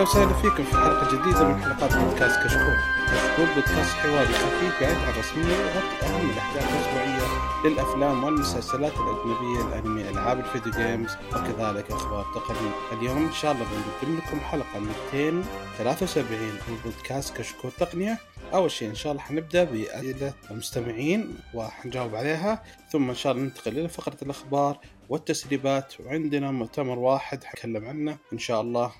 أهلا وسهلا فيكم في حلقة جديدة من حلقات بودكاست كشكول. كشكول بودكاست حواري خفيف بعيد عن الرسميه يغطي أهم الأحداث الأسبوعية للأفلام والمسلسلات الأجنبية، الأنمي، ألعاب الفيديو جيمز وكذلك أخبار تقنية. اليوم إن شاء الله بنقدم لكم حلقة 273 من بودكاست كشكول تقنية. أول شيء إن شاء الله حنبدأ بأسئلة المستمعين وحنجاوب عليها ثم إن شاء الله ننتقل إلى فقرة الأخبار والتسريبات وعندنا مؤتمر واحد حنتكلم عنه إن شاء الله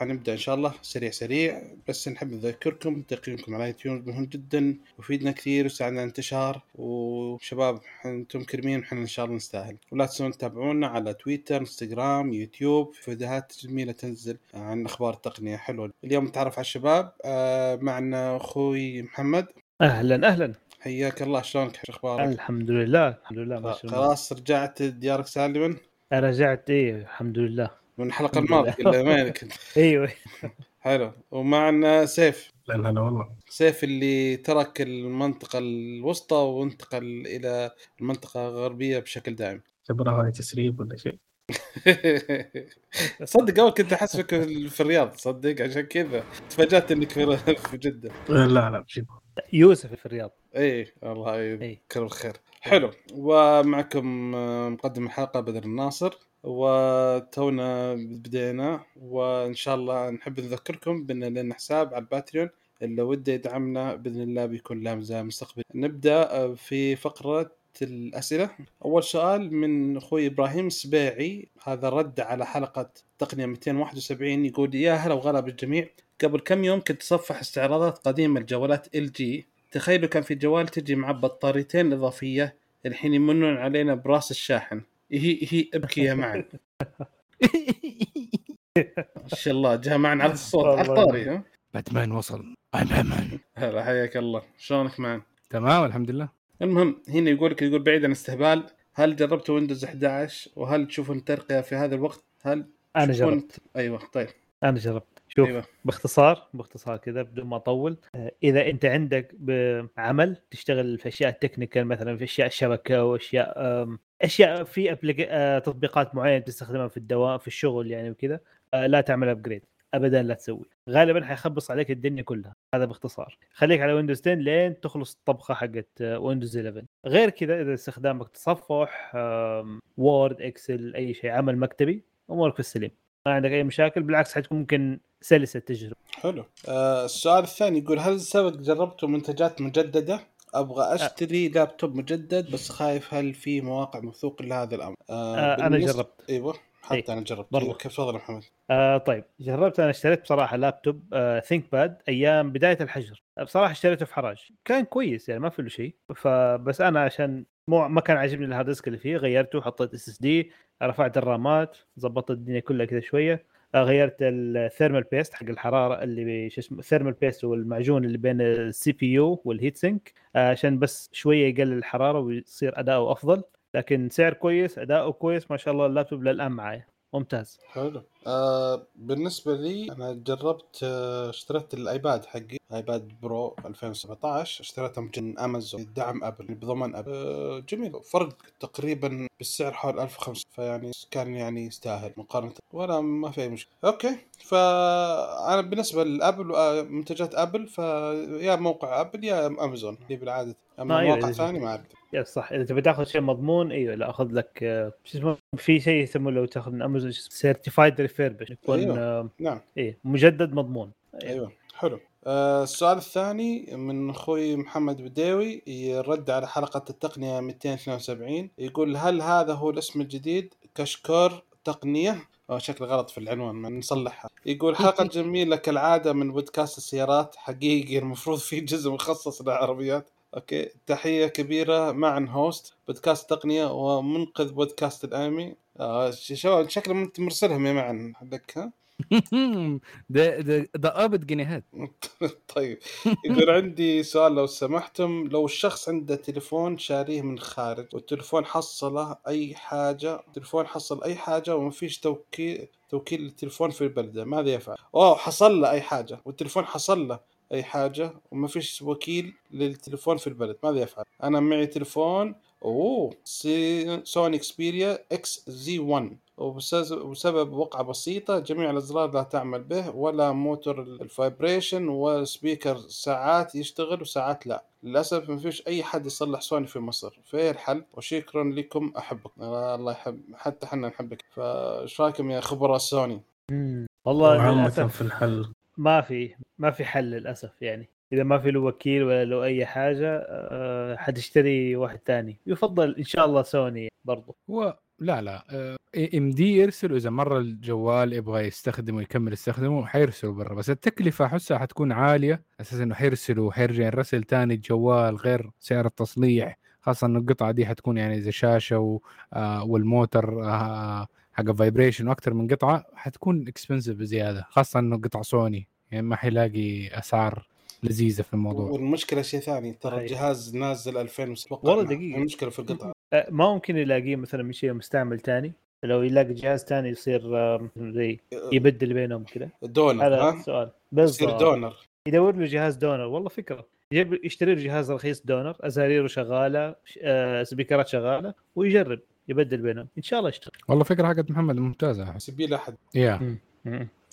فحنبدا إن شاء الله. سريع سريع. بس نحب نذكركم تقييمكم على يوتيوب مهم جدا. ويفيدنا كثير ويساعدنا انتشار. وشباب أنتم كريمين وحنا إن شاء الله نستاهل. ولا تنسون تتابعونا على تويتر انستغرام يوتيوب فيديوهات جميلة تنزل عن أخبار التقنية. حلوة اليوم نتعرف على الشباب. آه، معنا أخوي محمد. أهلا أهلا. حياك الله. شلونك؟ شو أخبارك؟ الحمد لله الحمد لله ما شاء الله. خلاص رجعت ديارك سالما؟ رجعت إيه الحمد لله. من الحلقة الماضية. قلنا وينك كنت. أيوه. حلو. ومعنا سيف. لا هلا والله سيف اللي ترك المنطقة الوسطى وانتقل إلى المنطقة الغربية بشكل دائم. اعتبرها هاي تسريب ولا شيء؟ صدق أول كنت أحسبك في الرياض. صدق. عشان كذا. تفاجأت إنك في في جدة. لا لا بجد يوسف في الرياض. إي الله إي. يذكر الخير حلو. ومعكم آه، مقدم الحلقة بدر الناصر. وتونا بدينا وإن شاء الله نحب نذكركم بأن لنا حساب على الباتريون اللي وده يدعمنا بإذن الله بيكون له مزايا مستقبل. نبدأ آه، في فقرة الأسئلة. أول سؤال من أخوي إبراهيم السبيعي. هذا رد على حلقة تقنية 271 يقول يا هلا وغلا بالجميع. قبل كم يوم كنت اتصفح استعراضات قديمة لجوالات إل جي. تخيلوا كان في جوال تجي مع بطاريتين إضافية الحين يمنون علينا براس الشاحن. هي هي ابكي يا معن. ما شاء الله جاء معن على الصوت. على. الطاري ها؟ باتمان وصل. I'm Batman. هلا حياك الله. شلونك معن؟ تمام الحمد لله. المهم هنا يقول لك يقول بعيد عن الاستهبال هل جربتوا ويندوز 11 وهل تشوفون ترقية في هذا الوقت؟ هل أنا جربت. أيوه طيب. أنا جربت. شوف أيوه. باختصار باختصار كذا بدون ما أطول آه، إذا أنت عندك عمل تشتغل في أشياء technical مثلا في أشياء شبكة وأشياء أشياء في آه، تطبيقات معينة تستخدمها في الدوام في الشغل يعني وكذا آه، لا تعمل upgrade ابدا لا تسوي. غالبا حيخبص عليك الدنيا كلها هذا باختصار. خليك على ويندوز 10 لين تخلص الطبخة حقت ويندوز 11 غير كذا إذا استخدامك تصفح Word Excel أي شيء عمل مكتبي أمورك في السليم. ما عندك أي مشاكل بالعكس حتكون ممكن سلسة التجربه حلو. آه السؤال الثاني يقول هل سبق جربتوا منتجات مجددة؟ أبغى أشتري لابتوب مجدد بس خايف هل في مواقع موثوق لهذا الأمر؟ آه آه أنا جربت. أيوه حتى إيه، أنا جربت. أيوة، كيف تفضل محمد؟ آه طيب. جربت أنا اشتريت بصراحة لابتوب آه ThinkPad أيام بداية الحجر. بصراحة اشتريته في حراج. كان كويس يعني ما في له شيء. فبس أنا عشان مو ما كان عاجبني ال hard disk اللي فيه غيرته حطيت SSD رفعت الرامات ظبطت الدنيا كلها كذا شوية. آه غيرت ال thermal paste حق الحرارة اللي شو اسمه ال thermal paste هو المعجون اللي بين ال CPU وال heat sink عشان بس شوية يقلل الحرارة ويصير أداؤه أفضل. لكن سعر كويس أداؤه كويس ما شاء الله اللابتوب للآن معايا. ممتاز. حلو. آه بالنسبة لي أنا جربت آه اشتريت الآيباد حقي iPad Pro 2017 اشتريته من أمازون دعم أبل بضمان أبل. آه جميل. فرق تقريبا بالسعر حول 1500 فيعني كان يعني يستاهل مقارنة. ولا ما في أي مشكلة. أوكي. فأنا بالنسبة لأبل آه منتجات أبل فيا موقع أبل يا أمازون. اللي بالعادة. أما ما أيوة، مواقع إذا- ثانية ما أعرف yeah صح. إذا تبي تاخذ شيء مضمون إيوه لا أخذ لك آه، شو اسمه في شيء يسمونه لو تاخذ من أمازون certified refurbish يكون أيوة. أيوة. نعم. إيه مجدد مضمون. أيوه حلو. آه السؤال الثاني من أخوي محمد بديوي يرد على حلقة التقنية 272 يقول هل هذا هو الاسم الجديد؟ كشكور تقنية؟ أو شكل غلط في العنوان ما نصلحها. يقول حلقة جميلة كالعادة من بودكاست السيارات حقيقي المفروض في جزء مخصص للعربيات. أوكي؟ تحية كبيرة معا host بودكاست تقنية ومنقذ بودكاست الانمي آه شو شكله أنت مرسلهم يا معا حقك ها؟ ده ده قابض جنيهات طيب. يقول عندي سؤال لو سمحتم لو الشخص عنده تليفون شاريه من خارج والتليفون حصله أي حاجة التليفون حصل أي حاجة وما فيش توكيل توكيل للتليفون في البلدة ماذا يفعل؟ أوه حصل له أي حاجة والتليفون حصل له. أي حاجة وما فيش وكيل للتليفون في البلد ماذا يفعل؟ أنا معي تليفون أوه سي... Sony Xperia XZ 1 وبسبب وقعة بسيطة جميع الأزرار لا تعمل به ولا موتور ال vibration وال speaker ساعات يشتغل وساعات لا. للأسف ما فيش أي حد يصلح سوني في مصر. فإيه الحل وشكرا لكم أحبك. الله يحب حتى حنا نحبك. فايش رأيكم يا خبراء سوني. والله للاسف في الحل. ما في ما في حل للأسف يعني. إذا ما في له وكيل ولا له أي حاجة أه حتشتري واحد ثاني يفضل إن شاء الله سوني برضو. هو لا لا يمديه يرسلوا إذا مرة الجوال يبغى يستخدمه ويكمل يستخدمه حيرسلوا برا. بس التكلفة احسها حتكون عالية. أساس إنه حيرسلوا وحيرجع يرسل ثاني الجوال غير سعر التصليح. خاصة إنه القطعة دي حتكون يعني زي شاشة. آه والموتر آه حق vibration وأكثر من قطعة حتكون expensive بزياده خاصة إنه قطع سوني. يعني ما حيلاقي أسعار لذيذة في الموضوع. والمشكلة شيء ثاني ترى. الجهاز نازل 2006 والله دقيقة. المشكلة في القطعة. أه ما ممكن يلاقيه مثلا من شيء مستعمل ثاني لو يلاقي جهاز ثاني يصير آه، زي يبدل بينهم كذا donor هذا ها؟ السؤال. يصير بالضبط. donor. يدور له جهاز donor. والله فكرة. يجيب يشتري له جهاز رخيص donor أزاريره شغالة سبيكرات شغالة ويجرب. يبدل بينهم. إن شاء الله يشتغل. والله فكرة حقت محمد ممتازة. أحس. سبيل أحد. yeah.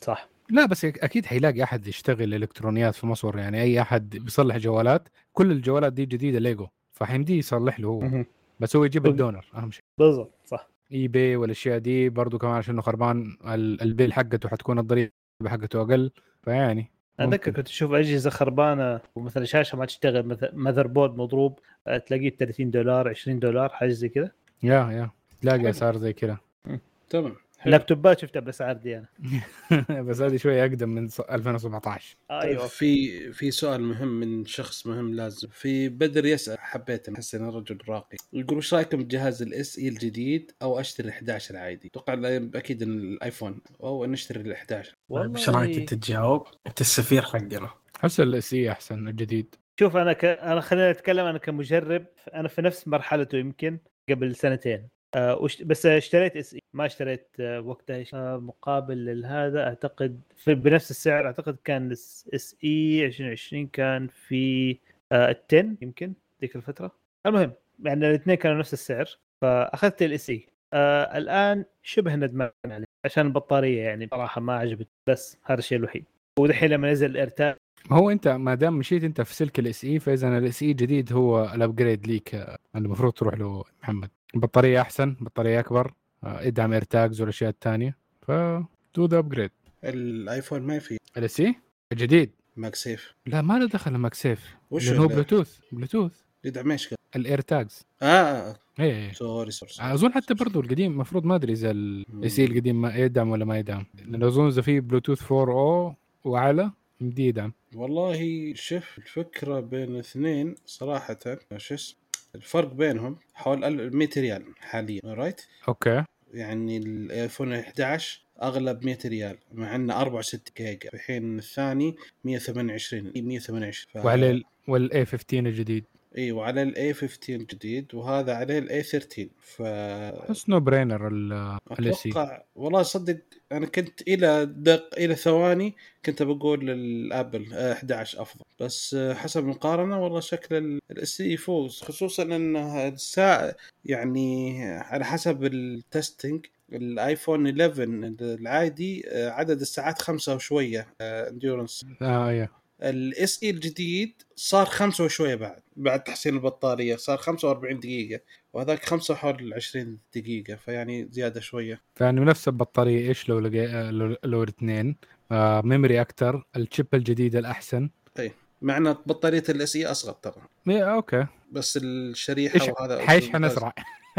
صح. لا بس أكيد حيلاقي أحد يشتغل إلكترونيات في مصر يعني أي أحد بيصلح جوالات كل الجوالات دي جديدة ليجو. فحيمديه يصلح له هو. بس هو يجيب بال- ال donor أهم شيء. بالضبط صح. eBay والأشياء دي برضو كمان عشان خربان ال- ال bill حقته حتكون الضريبة حقته أقل. فيعني أتذكر. كنت أشوف أجهزة خربانة ومثلا شاشة ما تشتغل مث- motherboard مضروب آه، تلاقيه ب 30 دولار 20 دولار حاجة زي كذا. yeah yeah. تلاقي أسعار زي كذا تمام حلو. اللابتوبات شفتها بالاسعار دي أنا بس هذه شوية أقدم من ص- 2017 أيوه في في سؤال مهم من شخص مهم لازم. في بدر يسأل حبيت أحس إنه رجل راقي. يقول وش رأيكم بجهاز ال SE الجديد أو أشتري ال 11 العادي؟ أتوقع أكيد الآيفون. أو نشتري ال 11 إيش رأيك أنت تجاوب؟ أنت السفير حقنا. احس ال SE أحسن الجديد. شوف أنا ك... أنا خليني اتكلم أنا كمجرب أنا في نفس مرحلته يمكن. قبل سنتين. آه. بس اشتريت SE ما اشتريت آه وقتها آه مقابل لهذا أعتقد في بنفس السعر أعتقد كان SE 2020 كان في آه ال 10 يمكن ذيك الفترة. المهم يعني الاثنين كانوا نفس السعر فأخذت ال SE آه الآن شبه ندمان عليه. عشان البطارية يعني صراحة ما عجبت بس هذا الشيء الوحيد. ودحين لما نزل ال AirTag ما هو انت ما دام مشيت انت في سلك ال SE فإذا ال SE جديد هو ال upgrade ليك آه، المفروض تروح له محمد. البطارية أحسن بطاريه أكبر آه، يدعم AirTags والأشياء الثانية. ف do the upgrade الآيفون ما في ال SE الجديد. MagSafe. لا ما له دخل MagSafe. وش هو بلوتوث بلوتوث يدعم إيش كذا؟ ال AirTags آه إيه sorry sorry أظن حتى برضو القديم المفروض ما أدري إذا ال SE القديم ما يدعم ولا ما يدعم. لأنه أظن إذا في بلوتوث 4 أو وأعلى يدعم والله شوف الفكرة بين الاثنين صراحة شو اسمه؟ الفرق بينهم حول ال- 100 ريال حاليا right okay. يعني الآيفون 11 أغلب 100 ريال مع إنه 64 جيجا. في حين الثاني 128 128 ف... وعلى ال... وال A 15 الجديد؟ اي وعلى ال A 15 جديد وهذا عليه ال A 13 ف احس no brainer اي أتوقع والله صدق أنا كنت إلى دق إلى ثواني كنت بقول الابل آه، 11 أفضل. بس حسب المقارنه والله شكل ال SE يفوز خصوصا إن الساعة يعني على حسب ال testing الايفون 11 العادي عدد الساعات خمسة وشوية endurance آه يا ال SE الجديد صار خمسة وشوية بعد بعد تحسين البطارية صار 45 دقيقة وهذاك خمسة حول 20 دقيقة فيعني زيادة شوية. فيعني نفس البطارية إيش لو لقي آه، لو, لو الاثنين؟ آه memory أكثر ال chip الجديد الأحسن. مع إن بطارية ال SE أصغر ترى. إيه، okay. بس الشريحة إيش وهذا حيشحن اسرع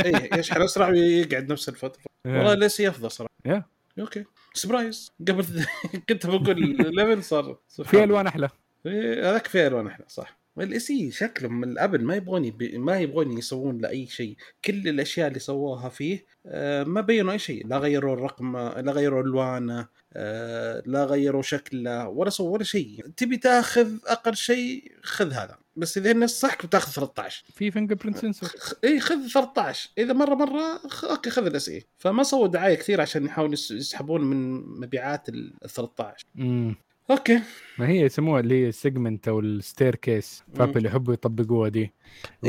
اي يشحن اسرع ويقعد نفس الفترة. والله ال SE أفضل صراحة. yeah. okay. surprise قبل كنت بقول 11 صار في ألوان أحلى. إيه، هذاك في ألوان أحلى صح. ال SE شكلهم من الأبل ما يبغون يب... ما يبغون يسوون له أي شيء. كل الأشياء اللي سووها فيه آه، ما بينوا أي شيء. لا غيروا الرقم لا غيروا ألوانه آه، لا غيروا شكله ولا سووا ولا شيء. تبي تاخذ أقل شيء خذ هذا. بس إذا الناس صح بتاخذ 13 في finger print sensor اي خذ 13 إذا مرة مرة خ... okay خذ ال SE فما سووا دعاية كثير عشان يحاولوا يس- يسحبون من مبيعات ال 13 امم okay. ما هي يسموها اللي هي ال segment أو ال staircase فاب اللي يحبوا يطبقوها دي. إيه.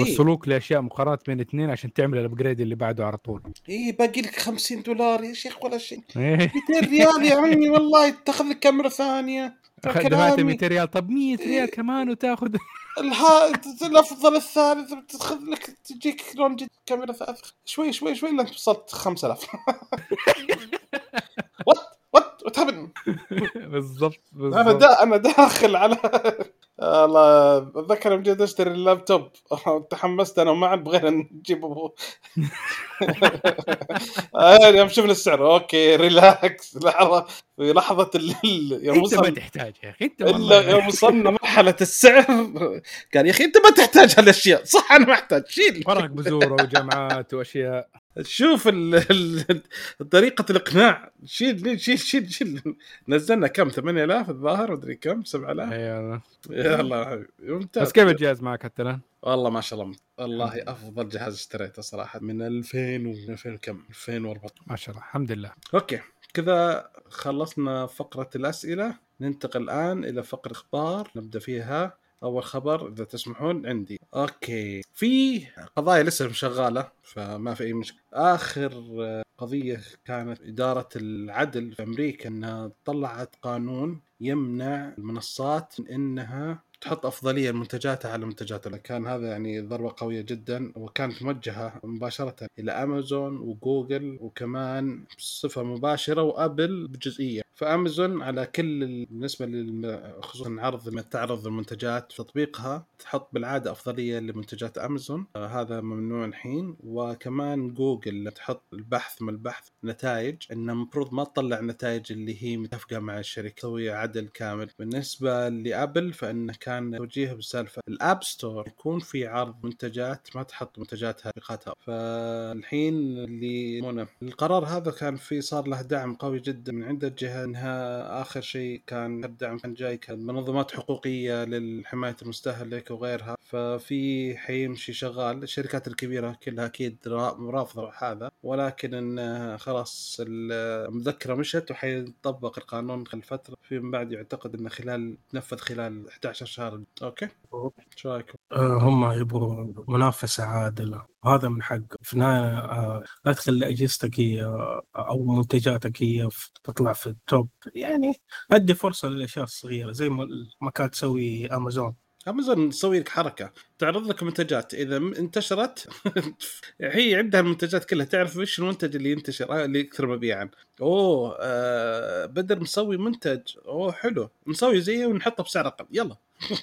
يوصلوك لأشياء مقارنات بين اثنين عشان تعمل ال upgrade اللي بعده على طول. اي باقي لك 50 دولار يا شيخ ولا شيء. إيه. 200 ريال يا عمي والله تاخذ لك كاميرا ثانية. دفعت كلامي. 200 ريال. طب 100 ريال إيه. كمان وتاخذ. الها... الأفضل الثالث بتاخذ لك تجيك لون جديد كاميرا ثالث شوي شوي شوي لين وصلت 5000 وات وات هابن بالضبط أنا دا أنا داخل على الله أتذكر يوم جيت أشتري اللابتوب. تحمست أنا ومعن بغينا نجيب آه، يوم شفنا السعر أوكي ريلاكس لحظة في لحظة يوم أنت ما تحتاج يا أخي أنت إلا يوم وصلنا مرحلة السعر. قال يا أخي أنت ما تحتاج هالأشياء. صح أنا محتاج شيل. وراك بزوره وجامعات وأشياء. شوف ال... ال... طريقة الإقناع. شيل شيل شيل شيل. نزلنا كم؟ 8000 الظاهر مدري كم؟ 7000 اي والله يلا. ممتاز. بس كيف الجهاز معك حتى الآن؟ والله ما شاء الله والله أفضل جهاز اشتريته صراحة من 2000 و 2000 كم 2014 ما شاء الله الحمد لله. okay كذا خلصنا فقرة الأسئلة. ننتقل الآن إلى فقرة إخبار نبدأ فيها. أول خبر إذا تسمحون عندي. okay. في قضايا لسه شغاله فما في أي مشكلة. آخر قضية كانت إدارة العدل في أمريكا إنها طلعت قانون يمنع المنصات من إنها تحط أفضلية لمنتجاتها على منتجاتها كان هذا يعني ضربه قوية جدا وكانت موجهة مباشرة إلى امازون وجوجل وكمان بصفة مباشرة وأبل بجزئية. فأمازون على كل ال- بالنسبة خصوصا عرض لما تعرض المنتجات تطبيقها تحط بالعادة أفضلية لمنتجات امازون آه هذا ممنوع الحين. وكمان جوجل تحط البحث من البحث نتائج انه المفروض ما تطلع نتائج اللي هي متفقة مع الشركة تسوي عدل كامل. بالنسبة لأبل فانه كان توجيه بسالفة ال App Store يكون في عرض منتجات ما تحط منتجاتها تطبيقاتها فالحين اللي يسمونه القرار هذا كان في صار له دعم قوي جدا من عند الجهة إنها آخر شيء كان الدعم كان جاي كان منظمات حقوقية لحمايه المستهلك وغيرها. ففي حيمشي شغال الشركات الكبيرة كلها أكيد را- رافضه هذا ولكن إن خلاص المذكرة مشت وحيطبق القانون خلال فترة. فيما بعد يعتقد انه خلال تنفذ خلال 11 شهر. okay. شو رأيكم؟ آه، هم يبغوا منافسة عادلة. وهذا من حق. في النهاية آه، لا تخلي أجهزتك هي آه، أو منتجاتك هي تطلع في ال top يعني أدي فرصة للأشياء الصغيرة زي ما كانت تسوي أمازون امازون تسوي لك حركة تعرض لك منتجات إذا انتشرت هي عندها المنتجات كلها تعرف وش المنتج اللي ينتشر آه، اللي يكثر مبيعا. أوه آه بدر مسوي منتج أوه حلو نسوي زيه ونحطه بسعر أقل يلا.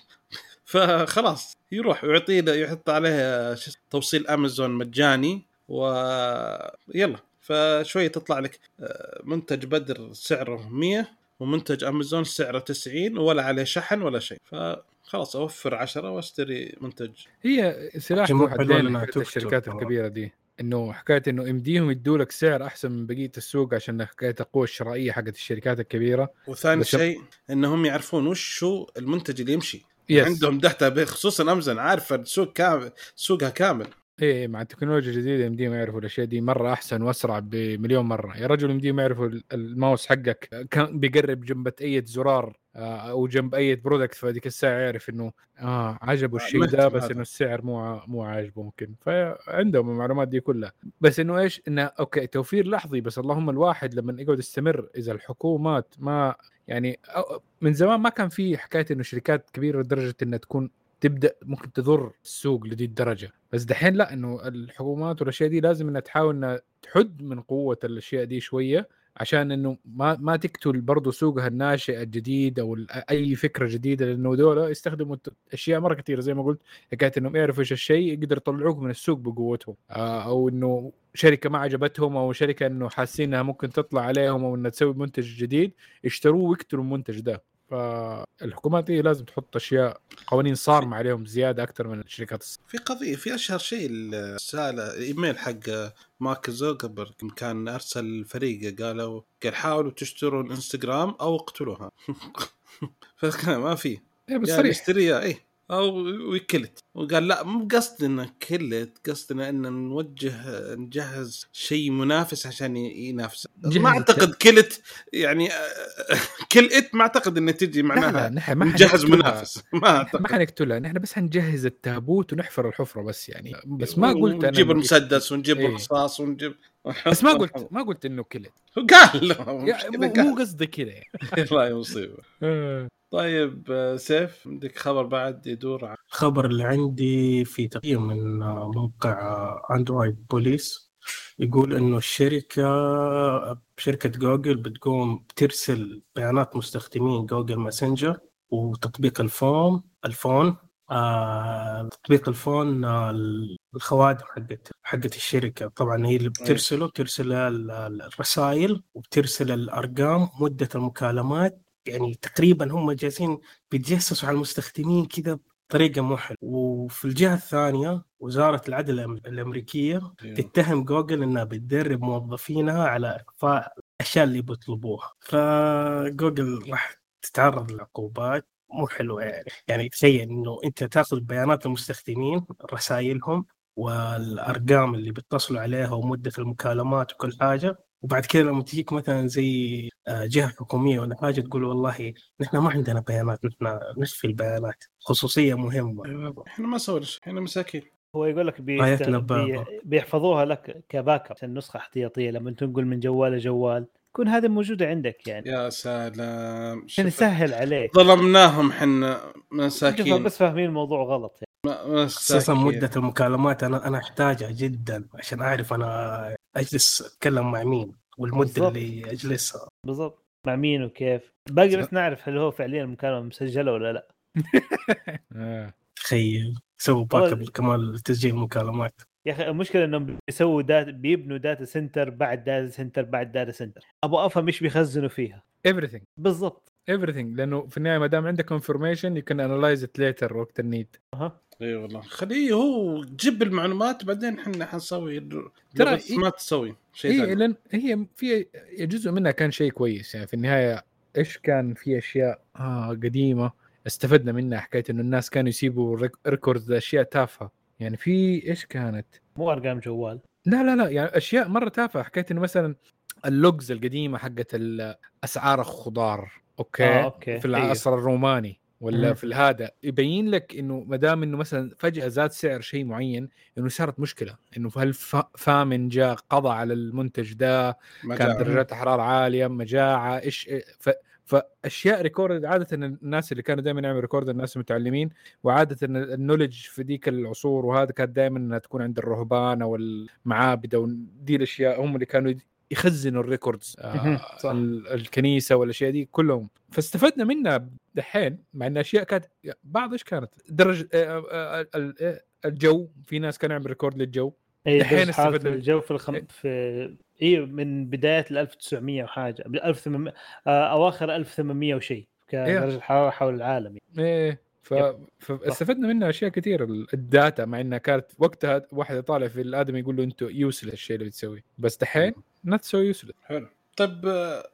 فخلاص يروح ويعطي له يحط عليه اسمه، توصيل امازون مجاني ويلا فشوي تطلع لك آه، منتج بدر سعره 100 ومنتج امازون سعره 90 ولا عليه شحن ولا شيء. فخلاص اوفر 10 واشتري منتج. هي سلاح ذو حدين الشركات طبعاً. الكبيرة دي إنه حكاية إنه يمديهم يدوا لك سعر أحسن من بقية السوق عشان حكاية القوة الشرائية حقت الشركات الكبيرة. وثاني شيء إنهم يعرفون وش هو المنتج اللي يمشي. بس عندهم data خصوصا أمازون عارفة السوق كامل سوقها كامل. إيه مع التكنولوجيا الجديدة يمديهم يعرفوا الأشياء دي مرة أحسن وأسرع بمليون مرة. يا رجل يمديهم يعرفوا ال- الماوس حقك كان بيقرب جنب أي زرار أو جنب أي product فهذيك الساعة يعرف إنه آه عجبه الشيء مهتم ده بس. إنه السعر مو مو عاجبه ممكن. فعندهم المعلومات دي كلها. بس إنه إيش؟ إنه أوكي توفير لحظي بس اللهم الواحد لما يقعد يستمر إذا الحكومات ما يعني من زمان ما كان في حكاية إنه شركات كبيرة لدرجة إنها تكون تبدأ ممكن تضر السوق لدي الدرجة. بس دحين لا إنه الحكومات والأشياء دي لازم إنها تحاول إنها تحد من قوة الأشياء دي شوية. عشان إنه ما ما تقتل برضه سوقها الناشئ الجديد أو أي فكرة جديدة لأنه دول يستخدموا أشياء مرة كثيرة زي ما قلت حكاية إنهم يعرفوا إيش الشيء يقدر يطلعوك من السوق بقوتهم. آه، أو إنه شركة ما عجبتهم أو شركة إنه حاسين إنها ممكن تطلع عليهم أو إنها تسوي منتج جديد يشتروه ويقتلوا المنتج ده. فالحكومات دي لازم تحط أشياء قوانين صارمة عليهم زيادة أكثر من الشركات الص... في قضية في أشهر شيء الرساله الايميل حق مارك زوكربيرج كان أرسل فريق قالوا قال حاولوا تشترون إنستغرام أو اقتلوها. فكان ما في. إيه يعني صريح. اشتريها اي أو وكلت. وقال لا مو قصدنا كلت قصدنا ان نوجه نجهز شيء منافس عشان ينافس. ما أعتقد كلت يعني آه، كل إت ما أعتقد انها تجي معناها نحن ما نجهز. منافس. ما ما أعتقد. حنقتلها. نحن بس حنجهز التابوت ونحفر الحفرة بس يعني. بس ما قلت أنا نجيب المسدس ونجيب إيه. الرصاص ونجيب بس ما قلت ما قلت إنه كلت. قال مو قصدي كذا يعني. والله مصيبه طيب سيف عندك خبر بعد يدور عن الخبر اللي عندي في تقييم من موقع Android Police يقول إنه الشركة شركة جوجل بتقوم بترسل بيانات مستخدمين جوجل ماسنجر وتطبيق ال phone ال phone آه تطبيق ال phone آه الخوادم حقت حقت الشركة. طبعا هي اللي بترسله بترسل ال- ال- الرسائل وبترسل الأرقام مدة المكالمات يعني تقريبا هم جالسين بيتجسسوا على المستخدمين كذا بطريقة مو حلوة. وفي الجهة الثانية وزارة العدل الأمريكية تتهم جوجل إنها بتدرب موظفينها على إخفاء الأشياء اللي بيطلبوها. فجوجل راح تتعرض لعقوبات مو حلوة يعني. يعني تخيل إنه أنت تأخذ بيانات المستخدمين رسائلهم والأرقام اللي بيتصلوا عليها ومدة المكالمات وكل حاجة وبعد كذا لما تجيك مثلا زي آه، جهة حكومية ولا حاجة تقول والله نحن ما عندنا بيانات نحن نخفي البيانات خصوصية مهمة إحنا ما سوينا شيء إحنا مساكين هو يقول لك. آياتنا بي... بيحفظوها لك كباك اب عشان نسخة احتياطية لما تنقل من جوال لجوال تكون هذه موجودة عندك يعني يا سلام عشان يسهل عليك ظلمناهم حنا شوف مساكين بس فاهمين الموضوع غلط يعني. خصوصا. مدة المكالمات أنا أنا أحتاجها جدا عشان أعرف أنا أجلس أتكلم مع مين؟ والمدة بالضبط. اللي أجلسها. بالضبط. مع مين وكيف؟ باقي بس نعرف هل هو فعليا المكالمه مسجلة ولا لا. آه. تخيل. سووا backup كمان لتسجيل المكالمات يا أخي المشكلة إنهم بيسووا data بيبنوا data center بعد data center بعد data center أبغى أفهم إيش بيخزنوا فيها. Everything. بالضبط. Everything لأنه في النهاية ما دام عندك information you can analyze it later وقت ال need. أها. إي والله. خليه هو جيب المعلومات بعدين إحنا حنسوي ترى ترى إيه- ما تسوي شيء هي ثاني. لأن هي في جزء منها كان شيء كويس يعني في النهاية إيش كان في أشياء آه قديمة استفدنا منها حكايه إنه الناس كانوا يسيبوا rec- records لاشياء تافهة. يعني في إيش كانت؟ مو أرقام جوال. لا لا لا يعني أشياء مرة تافهة. حكايه إنه مثلا ال logs القديمة حقت أسعار الخضار. okay, آه، okay. في العصر الروماني ولا مم. في هذا يبين لك إنه ما دام إنه مثلا فجأة زاد سعر شيء معين إنه صارت مشكلة إنه هل فا- فامن جاء قضى على المنتج ده كانت. درجات حرارة عالية مجاعه إيش ف... فأشياء record عادة الناس اللي كانوا دائما يعملوا record الناس المتعلمين وعادة ال knowledge في ذيك العصور وهذا كانت دائما إنها تكون عند الرهبان أو المعابد أو دي الأشياء هم اللي كانوا يخزنوا ال records. آه صح. الكنيسة والأشياء دي كلهم فاستفدنا منها دحين مع إن أشياء كانت بعض إيش كانت درجه آه، آه، آه، الجو في ناس كانوا يعملوا record للجو اي دحين استفدنا. الجو في الخم... في اي من بداية ال 1900 وحاجة بال 1800 آه، أواخر 1800 وشيء كدرجه الحراره حول العالم. إيه ف... فاستفدنا منها أشياء كثير ال- ال data مع إنها كانت وقتها واحد يطالع في الآدمي يقول له أنتم useless الشيء اللي بتسويه بس دحين not so useless حلو. طيب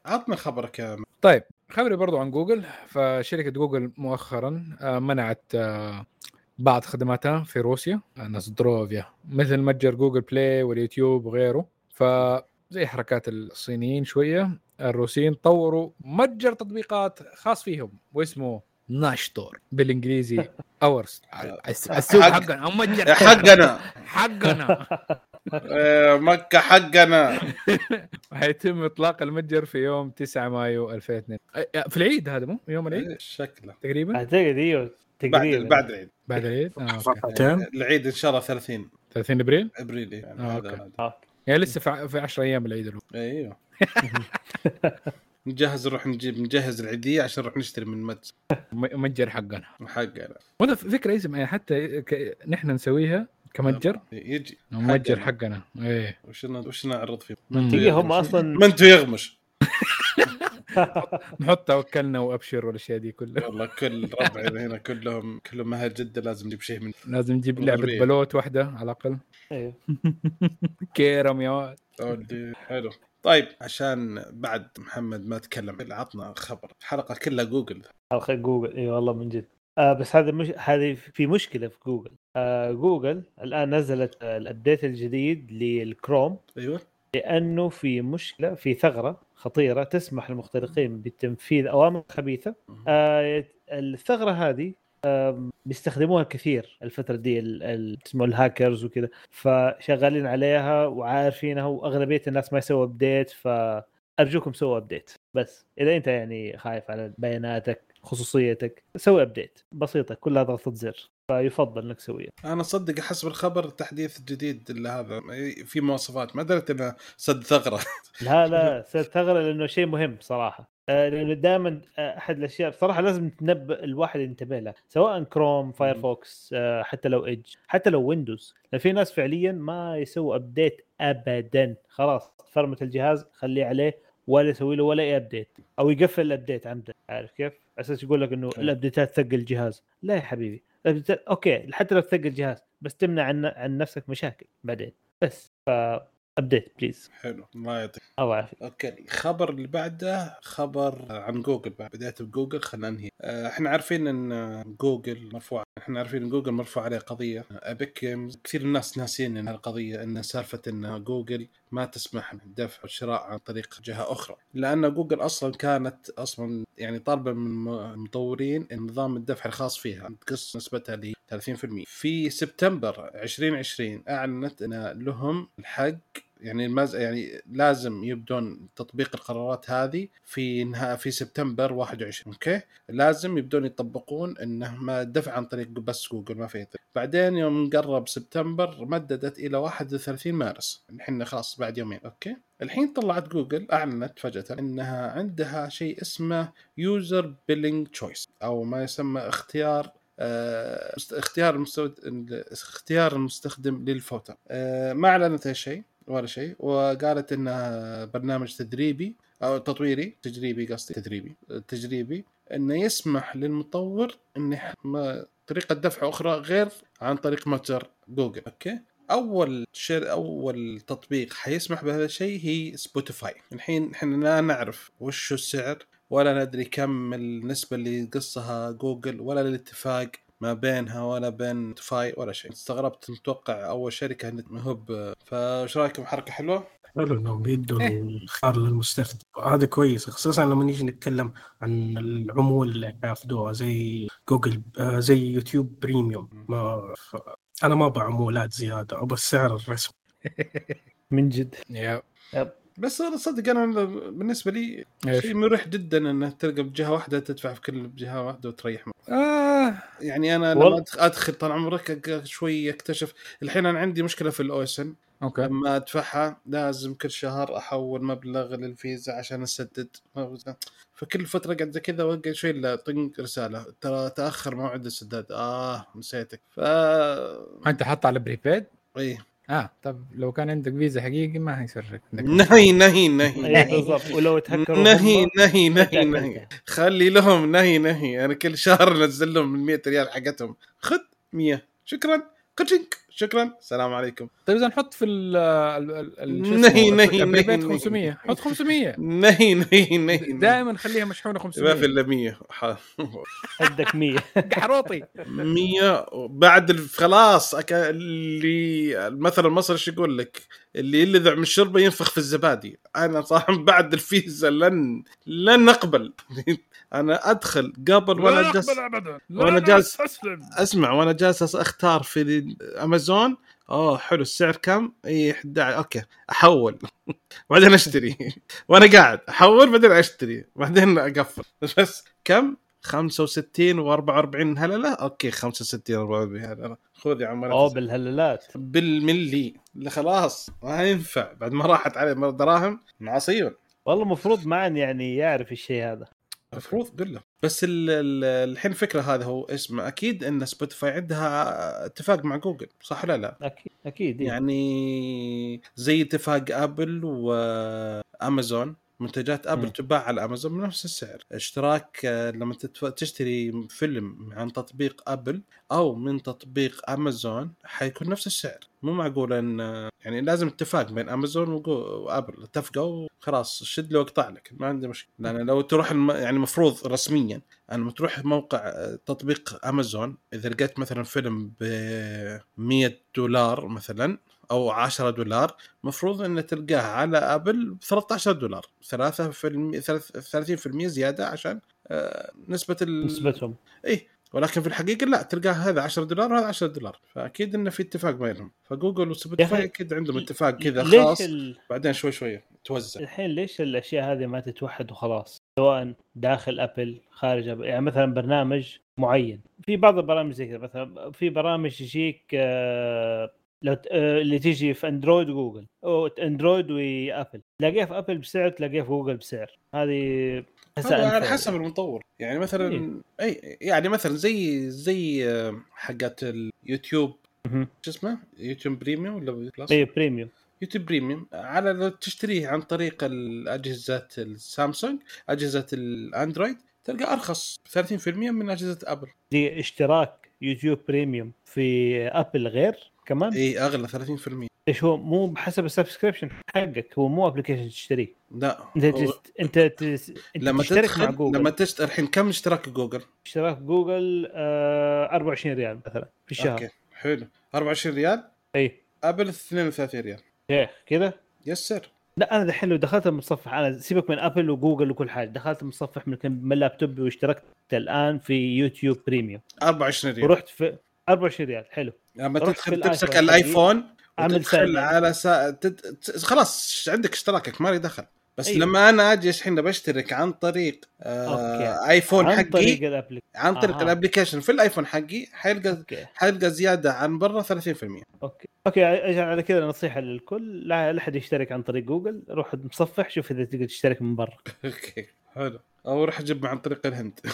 عطنا خبرك يا م- طيب خبري برضو عن جوجل. فشركة جوجل مؤخرا آه، منعت آه، بعض خدماتها في روسيا آه، ناس مثل متجر جوجل بلاي واليوتيوب وغيره. فزي حركات الصينيين شوية الروسيين طوروا متجر تطبيقات خاص فيهم واسمه NashStore. بالإنجليزي ours السوق حق- حقنا أو متجر حقنا. حقنا. مكة حقنا. حيتم إطلاق المتجر في يوم 9 مايو 2002 أه، في العيد هذا مو؟ يوم العيد؟ إيه، شكله. تقريبا؟ أعتقد إيوه تقريبا. بعد العيد. بعد العيد؟ آه،. فرقتين العيد إن شاء الله 30 30 إبريل؟ إبريل يعني آه،. آه. يعني لسه في في 10 أيام العيد. إيوه. نجهز نروح نجيب نجهز العيدية عشان نروح نشتري من متجر. متجر حقنا. حقنا. وهذا فكرة اسم يعني حتى ك... نحن نسويها كمتجر؟ يجي. متجر حقنا. إيه. وش وش نعرض فيه؟ تلقى هم أصلا ما انتو يغمش. نحط توكلنا وأبشر والأشياء دي كلها. والله كل ربعي هنا كلهم كلهم أهل جده لازم نجيب شيء من لازم نجيب لعبة. بلوت واحدة على الأقل. أيوه كيرم يا واد. حلو. طيب عشان بعد محمد ما تكلم عطنا خبر. الحلقة كلها جوجل. حلقة جوجل. اي والله من جد. آه بس هذا مش هذه في مشكلة في جوجل. آه جوجل الآن نزلت آه، ال update الجديد للكروم. أيوه. لأنه في مشكلة في ثغرة خطيرة تسمح للمخترقين بتنفيذ أوامر خبيثة. آه الثغرة هذه آه بيستخدموها كثير الفترة دي اسمه الهاكرز وكذا. فشغالين عليها وعارفينها وأغلبية الناس ما يسووا update فأرجوكم سووا update بس إذا أنت يعني خايف على بياناتك خصوصيتك سوي update بسيطة كلها ضغطة زر. فيفضل انك تسويها. أنا صدق حسب الخبر تحديث جديد لهذا في مواصفات. ما دريت إنه سد ثغرة. لا لا صرت ثغرة لأنه شيء مهم صراحة. آه، لأنه دائما أحد الأشياء بصراحه لازم تنبه الواحد ينتبه لها. سواء كروم فايرفوكس آه، حتى لو ايدج حتى لو ويندوز لأن في ناس فعليا ما يسووا update ابدا. خلاص فرمت الجهاز خليه عليه ولا يسوي له ولا أي update أو يقفل ال update عمدا عارف كيف؟ على أساس يقول لك إنه ال update ات ثقل الجهاز. لا يا حبيبي. okay حتى لو ثقل الجهاز بس تمنع عن, عن نفسك مشاكل بعدين. بس ف update please حلو الله يعطيك. الله يعافيك. okay الخبر اللي بعده خبر عن جوجل بعد. بداية بجوجل خلينا ننهي. آه، إحنا عارفين إن جوجل مرفوع إحنا عارفين جوجل مرفوع عليه قضية. Epic كثير الناس ناسين إن القضية إن سالفة إن جوجل ما تسمح بالدفع والشراء عن طريق جهة أخرى. لأن جوجل أصلا كانت أصلا يعني طالبة من المطورين نظام الدفع الخاص فيها تقص نسبتها ل 30% في سبتمبر 2020 أعلنت إن لهم الحق يعني المز... يعني لازم يبدون تطبيق القرارات هذه في نها... في سبتمبر 21 okay؟ لازم يبدون يطبقون إنه ما الدفع عن طريق بس جوجل ما في. بعدين يوم قرب سبتمبر مددت إلى 31 مارس. الحين خلاص بعد يومين okay؟ الحين طلعت جوجل أعلنت فجأة إنها عندها شيء اسمه user billing choice أو ما يسمى اختيار آه، اختيار المستود... اختيار المستخدم للفوتر آه، ما أعلنت شيء ولا شيء. وقالت انها برنامج تدريبي أو تطويري تجريبي قصدي تدريبي تجريبي إنه يسمح للمطور انه طريقة دفع أخرى غير عن طريق متجر جوجل. okay؟ أول شيء أول تطبيق حيسمح بهذا الشيء هي سبوتيفاي الحين إحنا لا نعرف وش السعر ولا ندري كم النسبة اللي يقصها جوجل ولا الاتفاق. ما بينها ولا بين سبوتيفاي ولا شيء. استغربت متوقع أول شركة هب فايش رأيكم؟ حركة حلوة؟ حلو إنهم بيدوا الخيار للمستخدم. هذا كويس خصوصا لما نيجي نتكلم عن العمولة اللي حياخذوها زي جوجل آه، زي يوتيوب Premium ما ف... أنا ما أبغى عمولات زيادة أبغى السعر الرسمي. من جد. yeah. بس صدق أنا بالنسبة لي؟ شيء مريح جدا إنه تلقى بجهة واحدة تدفع في كل جهه واحدة وتريح. آه يعني أنا. لما ادخل طال عمرك شوي أكتشف. الحين أنا عندي مشكلة في ال OSN okay. لما أدفعها لازم كل شهر أحول مبلغ للفيزا عشان أسدد. فكل فترة قاعد كذا وألقى شوي لا طنق رسالة. ترى تأخر موعد السداد. آه نسيتك. ف أنت حاط على prepaid اي آه. طب لو كان عندك فيزا حقيقي ما هيسرك عندك. نهي نهي نهي. بالضبط. ولو تهكروا نهي نهي نهي نهي. خلي لهم نهي نهي. أنا كل شهر انزل لهم من 100 ريال حقتهم. خذ 100 شكرا. شكرا. السلام عليكم. طيب إذا نحط في ال نهي- اسمه؟ نهي- نهي- 500 حط 500 نهي نهي نهي. دائما خليها مشحونة ما في 500 الا 100 عندك 100 قحروطي 100 بعد خلاص أك- اللي المثل المصري شو يقول لك؟ اللي يلذع من الشربة ينفخ في الزبادي. أنا صراحة بعد الفيزا لن لن أقبل. أنا أدخل قبل وأنا جالس ابدا. وأنا جالس- اسلم أسمع وأنا جالس أختار في امازون أوه حلو. السعر كم؟ إي 11 okay. أحول. بعدين أشتري. وأنا قاعد. أحول بعدين أشتري. بعدين أقفل. بس كم؟ 65 و44 هللة. okay 65 44 هللة. خذ يا عم أوه بالهلالات بالملي. لا خلاص. ما ينفع. بعد ما راحت عليه دراهم معصيون. والله المفروض معن يعني يعرف الشيء هذا. المفروض بالله. بس ال- ال- الحين الفكرة هذا هو اسمه أكيد إن سبوتيفاي عندها اتفاق مع جوجل صح ولا لا؟ أكيد أكيد يعني يعني زي اتفاق ابل وامازون منتجات ابل. تباع على امازون بنفس السعر. اشتراك آه، لما تشتري فيلم عن تطبيق ابل أو من تطبيق امازون حيكون نفس السعر. مو معقول إن آه، يعني لازم اتفاق بين امازون وأبل. اتفقوا وخلاص شد له واقطع لك ما عندي مشكلة. لأن لو تروح الم... يعني المفروض رسميا لما تروح موقع آه، تطبيق امازون إذا لقيت مثلا فيلم ب 100 دولار مثلا أو 10 دولار مفروض إن تلقاه على آبل ب 13 دولار. 3% 30% زيادة عشان آه، نسبة ال... نسبتهم. اي ولكن في الحقيقة لا تلقاه هذا 10 دولار وهذا 10 دولار. فأكيد انه في اتفاق بينهم. فجوجل وسبوتيفاي أكيد عندهم اتفاق كذا خاص. ال... بعدين شوي شوي توزع. الحين ليش الأشياء هذه ما تتوحد وخلاص؟ سواء داخل آبل خارج آبل يعني مثلا برنامج معين. في بعض البرامج زي كذا مثلا في برامج يجيك آه، لو ت- آه، اللي تيجي في أندرويد وجوجل. أو أندرويد وابل تلاقيها في أبل بسعر تلاقيها في جوجل بسعر. هذه على. حسب المطور. يعني مثلا أي يعني مثلا زي زي آه، حقت اليوتيوب. شو اسمه؟ يوتيوب Premium ولا Plus؟ اي Premium. يوتيوب Premium. على لو تشتريه عن طريق الأجهزة السامسونج أجهزة الأندرويد تلقى أرخص 30% من أجهزة أبل. دي اشتراك يوتيوب Premium في أبل غير كمان؟ اي أغلى 30% إيش هو؟ مو بحسب ال subscription حقك هو مو application تشتريه. لا أنت هو. أنت تس... أنت لما تشترك تدخل مع جوجل. لما تشترك الحين كم اشتراك جوجل؟ اشتراك جوجل آه 24 ريال مثلا في الشهر. أوكي حلو. 24 ريال؟ اي ابل 32 ريال. شيخ كذا؟ yes sir لا أنا دحين لو دخلت المتصفح أنا سيبك من ابل وجوجل وكل حاجة. دخلت المتصفح من من لابتوب واشتركت الآن في يوتيوب Premium 24 ريال. ورحت في 24 ريال حلو. لما تدخل تمسك الآيفون تدخل sign على سا... تد... خلاص عندك اشتراكك ما لي دخل. بس أيوه. لما أنا أجي الحين بشترك عن طريق آه okay. آيفون عن حقي طريق ال applic عن طريق أها. ال application في الآيفون حقي حيلقى okay. حيلقى زيادة عن برا 30% okay. okay على كذا نصيحة للكل لا أحد يشترك عن طريق جوجل روح متصفح شوف إذا تقدر تشترك من برا. okay حلو. أو روح جيب عن طريق الهند.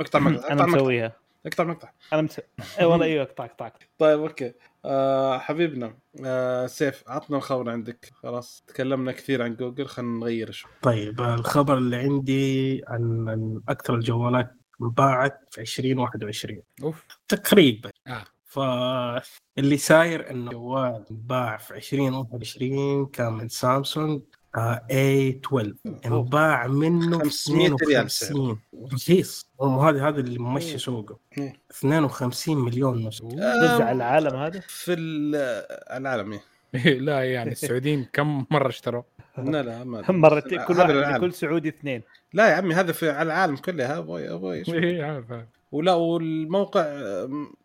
اقطع مقطع أنا مسويها. أقطع مقطع. أنا مس... اي والله أيوه اقطع اقطع طيب okay. آه حبيبنا آه سيف عطنا الخبر عندك. خلاص تكلمنا كثير عن جوجل خلينا نغير شوي. طيب الخبر اللي عندي عن عن أكثر الجوالات انباعت في 2021 أوف. تقريبا. آه. فاللي ساير إنه جوال انباع في 2021 كان من سامسونج. آه A12 انباع منه 500 ريال سعر. 52 رخيص هم هذا اللي ممشي سوقه. إيه. 52 مليون نسخه وزع على العالم هذا؟ في ال- العالم إيه. لا يعني السعوديين كم مرة اشتروا؟ لا لا ما مرة كل واحد. لكل سعودي اثنين. لا يا عمي هذا في على العالم كله. أبوي أبوي. عارف عارف. ولا والموقع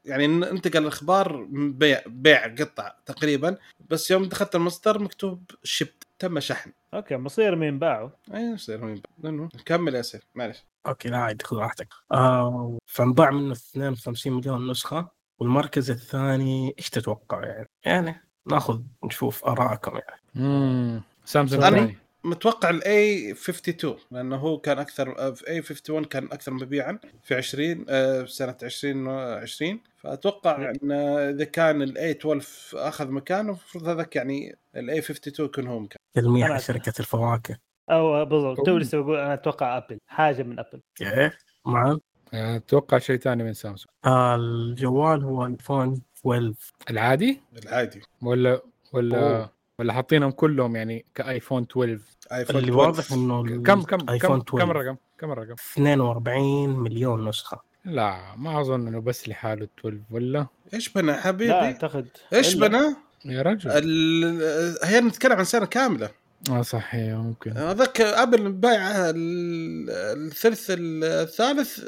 يعني انتقل الاخبار بيع بيع قطع تقريبا. بس يوم دخلت المصدر مكتوب shipped تم شحن. okay مصير مين باعوا أي يصير هو ينباع. لأنه كمل يا سيف معلش. okay لا عادي خذ راحتك. آه فانباع منه 52 مليون نسخة والمركز الثاني إيش تتوقع يعني؟ يعني ناخذ نشوف آرائكم يعني. امم سامسونج ثاني متوقع ال A 52 لأنه هو كان أكثر في A 51 كان أكثر مبيعا في 20 آه، في سنه 2020 فأتوقع إن إذا كان ال A 12 أخذ مكانه المفروض هذاك يعني ال A 52 يكون هو مكانه. تلميح شركة الفواكه. أو بالضبط. تو. لسه بقول أنا أتوقع ابل حاجة من ابل إيه معاذ أتوقع شيء ثاني من سامسونج. آه الجوال هو ايفون 12 العادي؟ العادي. ولا ولا أوه. ولا حاطينهم كلهم يعني كآيفون 12 آيفون اللي 12. واضح إنه كم كم آيفون كم كم 12 الرقم؟ كم الرقم؟ 42 مليون نسخة. لا ما أظن إنه بس لحاله 12 ولا؟ إيش بنا لا حبيبي؟ أعتقد إيش بنا؟ يا رجل. ال- هي نتكلم عن سنه كاملة. آه صح هي ممكن. هذاك ابل بايع ال- الثلث الثالث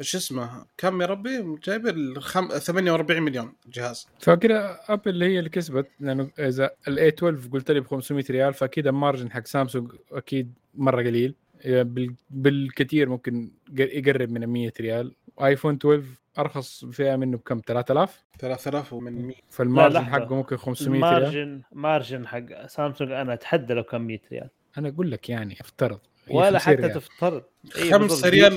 شو اسمه كم يا ربي؟ جايب الخم... 48 مليون جهاز. فكده أبل هي اللي كسبت لأنه إذا ال A12 قلت لي ب 500 ريال فأكيد ال margin حق سامسونج أكيد مرة قليل. بال- بالكثير ممكن يقرب من 100 ريال. ايفون 12 أرخص فئة منه بكم؟ 3000 3800 فال margin لا، لحظة. حقه ممكن 500 ريال. ال margin margin حق سامسونج أنا أتحدى لو كان 100 ريال. أنا أقول لك يعني افترض. ولا 50 حتى ريال. تفترض. إيه 5 بالضبط. ريال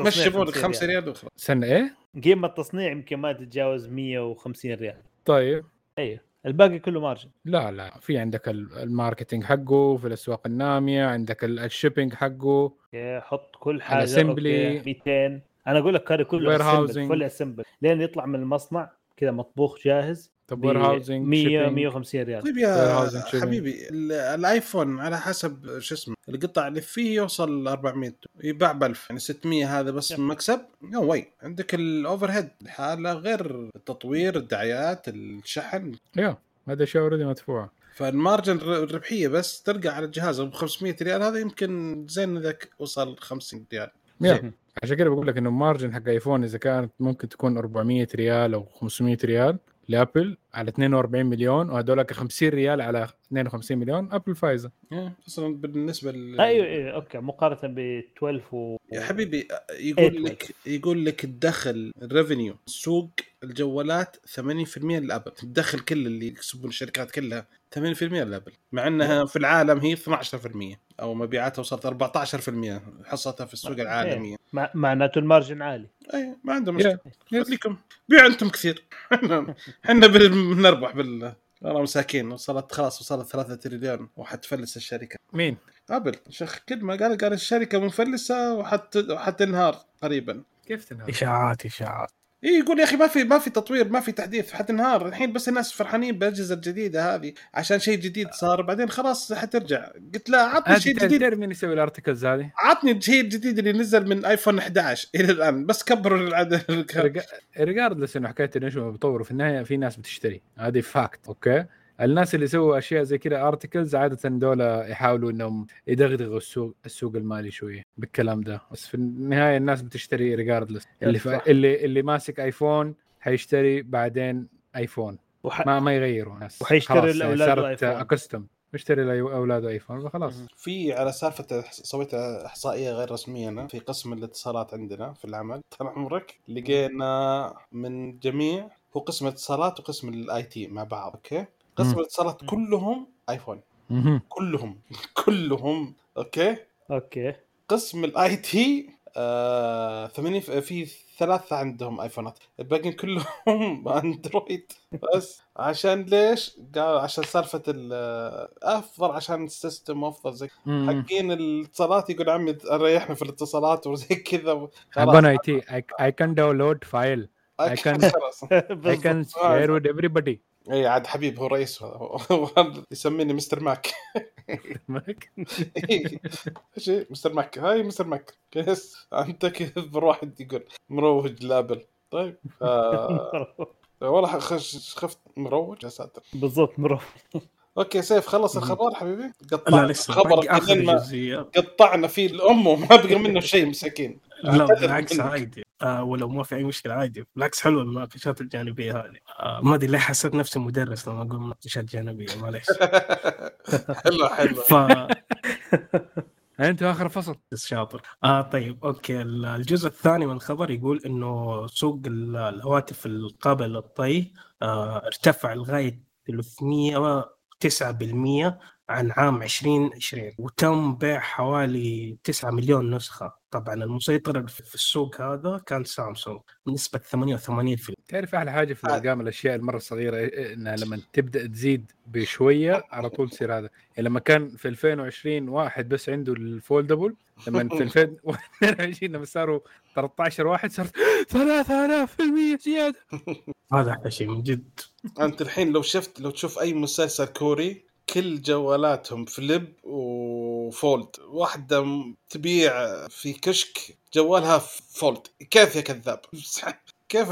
مشي فوق 5 5 ريال. وخلاص استنى إيه؟ قيمة تصنيع يمكن ما تتجاوز 150 ريال. طيب. أيوه الباقي كله margin. لا لا. في عندك ال- ال marketing حقه في الأسواق النامية عندك ال- ال shipping حقه. حط كل حاجة. assembly. أوكي 200 أنا أقول لك كاري كله Warehousing. فل اسمبل لين يطلع من المصنع كذا مطبوخ جاهز طب وير هاوزنج 100 150 ريال. طيب يا. حبيبي ال- الآيفون على حسب شو اسمه القطع اللي فيه يوصل 400 يباع ب 1000 يعني 600 هذا بس يب. مكسب. نو واي عندك الاوفر هيد حالة غير التطوير الدعايات الشحن. يا هذا شيء اوريدي مدفوع فالمارجن الر- الربحية بس ترجع على الجهاز ب 500 ريال هذا يمكن زين إذا وصل 50 ريال. يا. عشان كده بقول لك إنه margin حق ايفون إذا كانت ممكن تكون 400 ريال أو 500 ريال لأبل على 42 مليون وهذولك 50 ريال على 52 مليون أبل فايزة. إيه، أصلا بالنسبة ل أيوه أيوه أوكي مقارنة ب 12 و يا حبيبي إيه يقول لك يقول لك الدخل ال revenue سوق الجوالات 80% لأبل. الدخل كله اللي يكسبون الشركات كلها 80% لأبل. مع إنها في العالم هي 12% أو مبيعاتها وصلت 14% حصتها في السوق العالمية. مع- معناته ال margin عالي. اي ما عندهم. مشكلة. خليكم بيعوا أنتم كثير. إحنا بنربح بال والله مساكين. وصلت خلاص وصلت 3 تريليون وحتفلس الشركة. مين؟ آبل. شيخ كلمه قال قال الشركة مفلسه وحت وحتنهار قريبا. كيف تنهار؟ إشاعات إشاعات. اي يقول يا أخي ما في ما في تطوير ما في تحديث حتنهار الحين بس الناس فرحانين بالأجهزة الجديدة هذه عشان شيء جديد صار. بعدين خلاص حترجع. قلت لا عطني شيء جديد. مين يسوي ال articles هذه؟ عطني الشيء الجديد اللي نزل من ايفون 11 إلى الآن. بس كبروا العدد. regardless إنه حكاية إنه بيطوروا في النهاية في ناس بتشتري. هذه fact أوكي؟ الناس اللي يسووا أشياء زي كذا articles عادة دول يحاولوا إنهم يدغدغوا السوق السوق المالي شوية بالكلام ده. بس في النهاية الناس بتشتري regardless اللي ف... اللي اللي ماسك ايفون حيشتري بعدين ايفون وح... ما ما يغيروا. ناس وحيشتري خلاص لأولاده صارت. ecosystem يشتري لأولاده ايفون فخلاص. في على سالفة سويت إحصائية غير رسمية أنا في قسم الاتصالات عندنا في العمل. طال عمرك لقينا من جميع هو قسم الاتصالات وقسم ال IT مع بعض أوكي؟ قسم. الاتصالات كلهم ايفون. كلهم. كلهم. أوكي. أوكي. قسم ال IT آه 80 في ثلاثة عندهم ايفونات الباقيين كلهم أندرويد. بس. عشان ليش؟ قال عشان سالفة ال- أفضل عشان السيستم أفضل زي. حقين الاتصالات. يقول عمي ريحنا في الاتصالات وزي كذا. حقون اي تي can download file. I can- خلاص. I can share with everybody. اي عاد حبيب هو رئيس يسميني مستر ماك. إيش مستر ماك. هاي مستر ماك. يس أنت كذا واحد يقول مروج لابل. طيب والله خش خفت مروج يا ساتر. بالضبط مرة أوكي سيف خلص الخبر حبيبي. لا قطعنا لسه خبر باقي آخر كلنا جزئية. قطعنا فيه الأم وما بقى منه شيء مساكين. لا بالعكس. عادي. آه ولو ما في أي مشكلة عادي. بالعكس حلوة المناقشات الجانبية هذه. آه ما أدري ليه حسيت نفسي مدرس لما أقول مناقشات جانبية معليش. حلو حلو ف أنت آخر فصل. بس شاطر. آه طيب أوكي. ال- الجزء الثاني من الخبر يقول إنه سوق ال- الهواتف القابله للطي آه ارتفع لغاية 309% عن عام 2020 وتم بيع حوالي 9 مليون نسخة. طبعا المسيطر في السوق هذا كان سامسونج بنسبه 88% تعرف أحلى حاجة في آه. الأرقام الأشياء المرة الصغيرة إيه- إنها لما تبدأ تزيد بشوية على طول تصير هذا. يعني لما كان في 2020 واحد بس عنده الفولدبل لما في 2022 لما صاروا 13 واحد صارت 3000% زيادة. هذا أحلى شيء من جد. أنت الحين لو شفت لو تشوف أي مسلسل كوري كل جوالاتهم فليب وفولد. واحدة تبيع في كشك جوالها فولد. كيف يا كذاب؟ كيف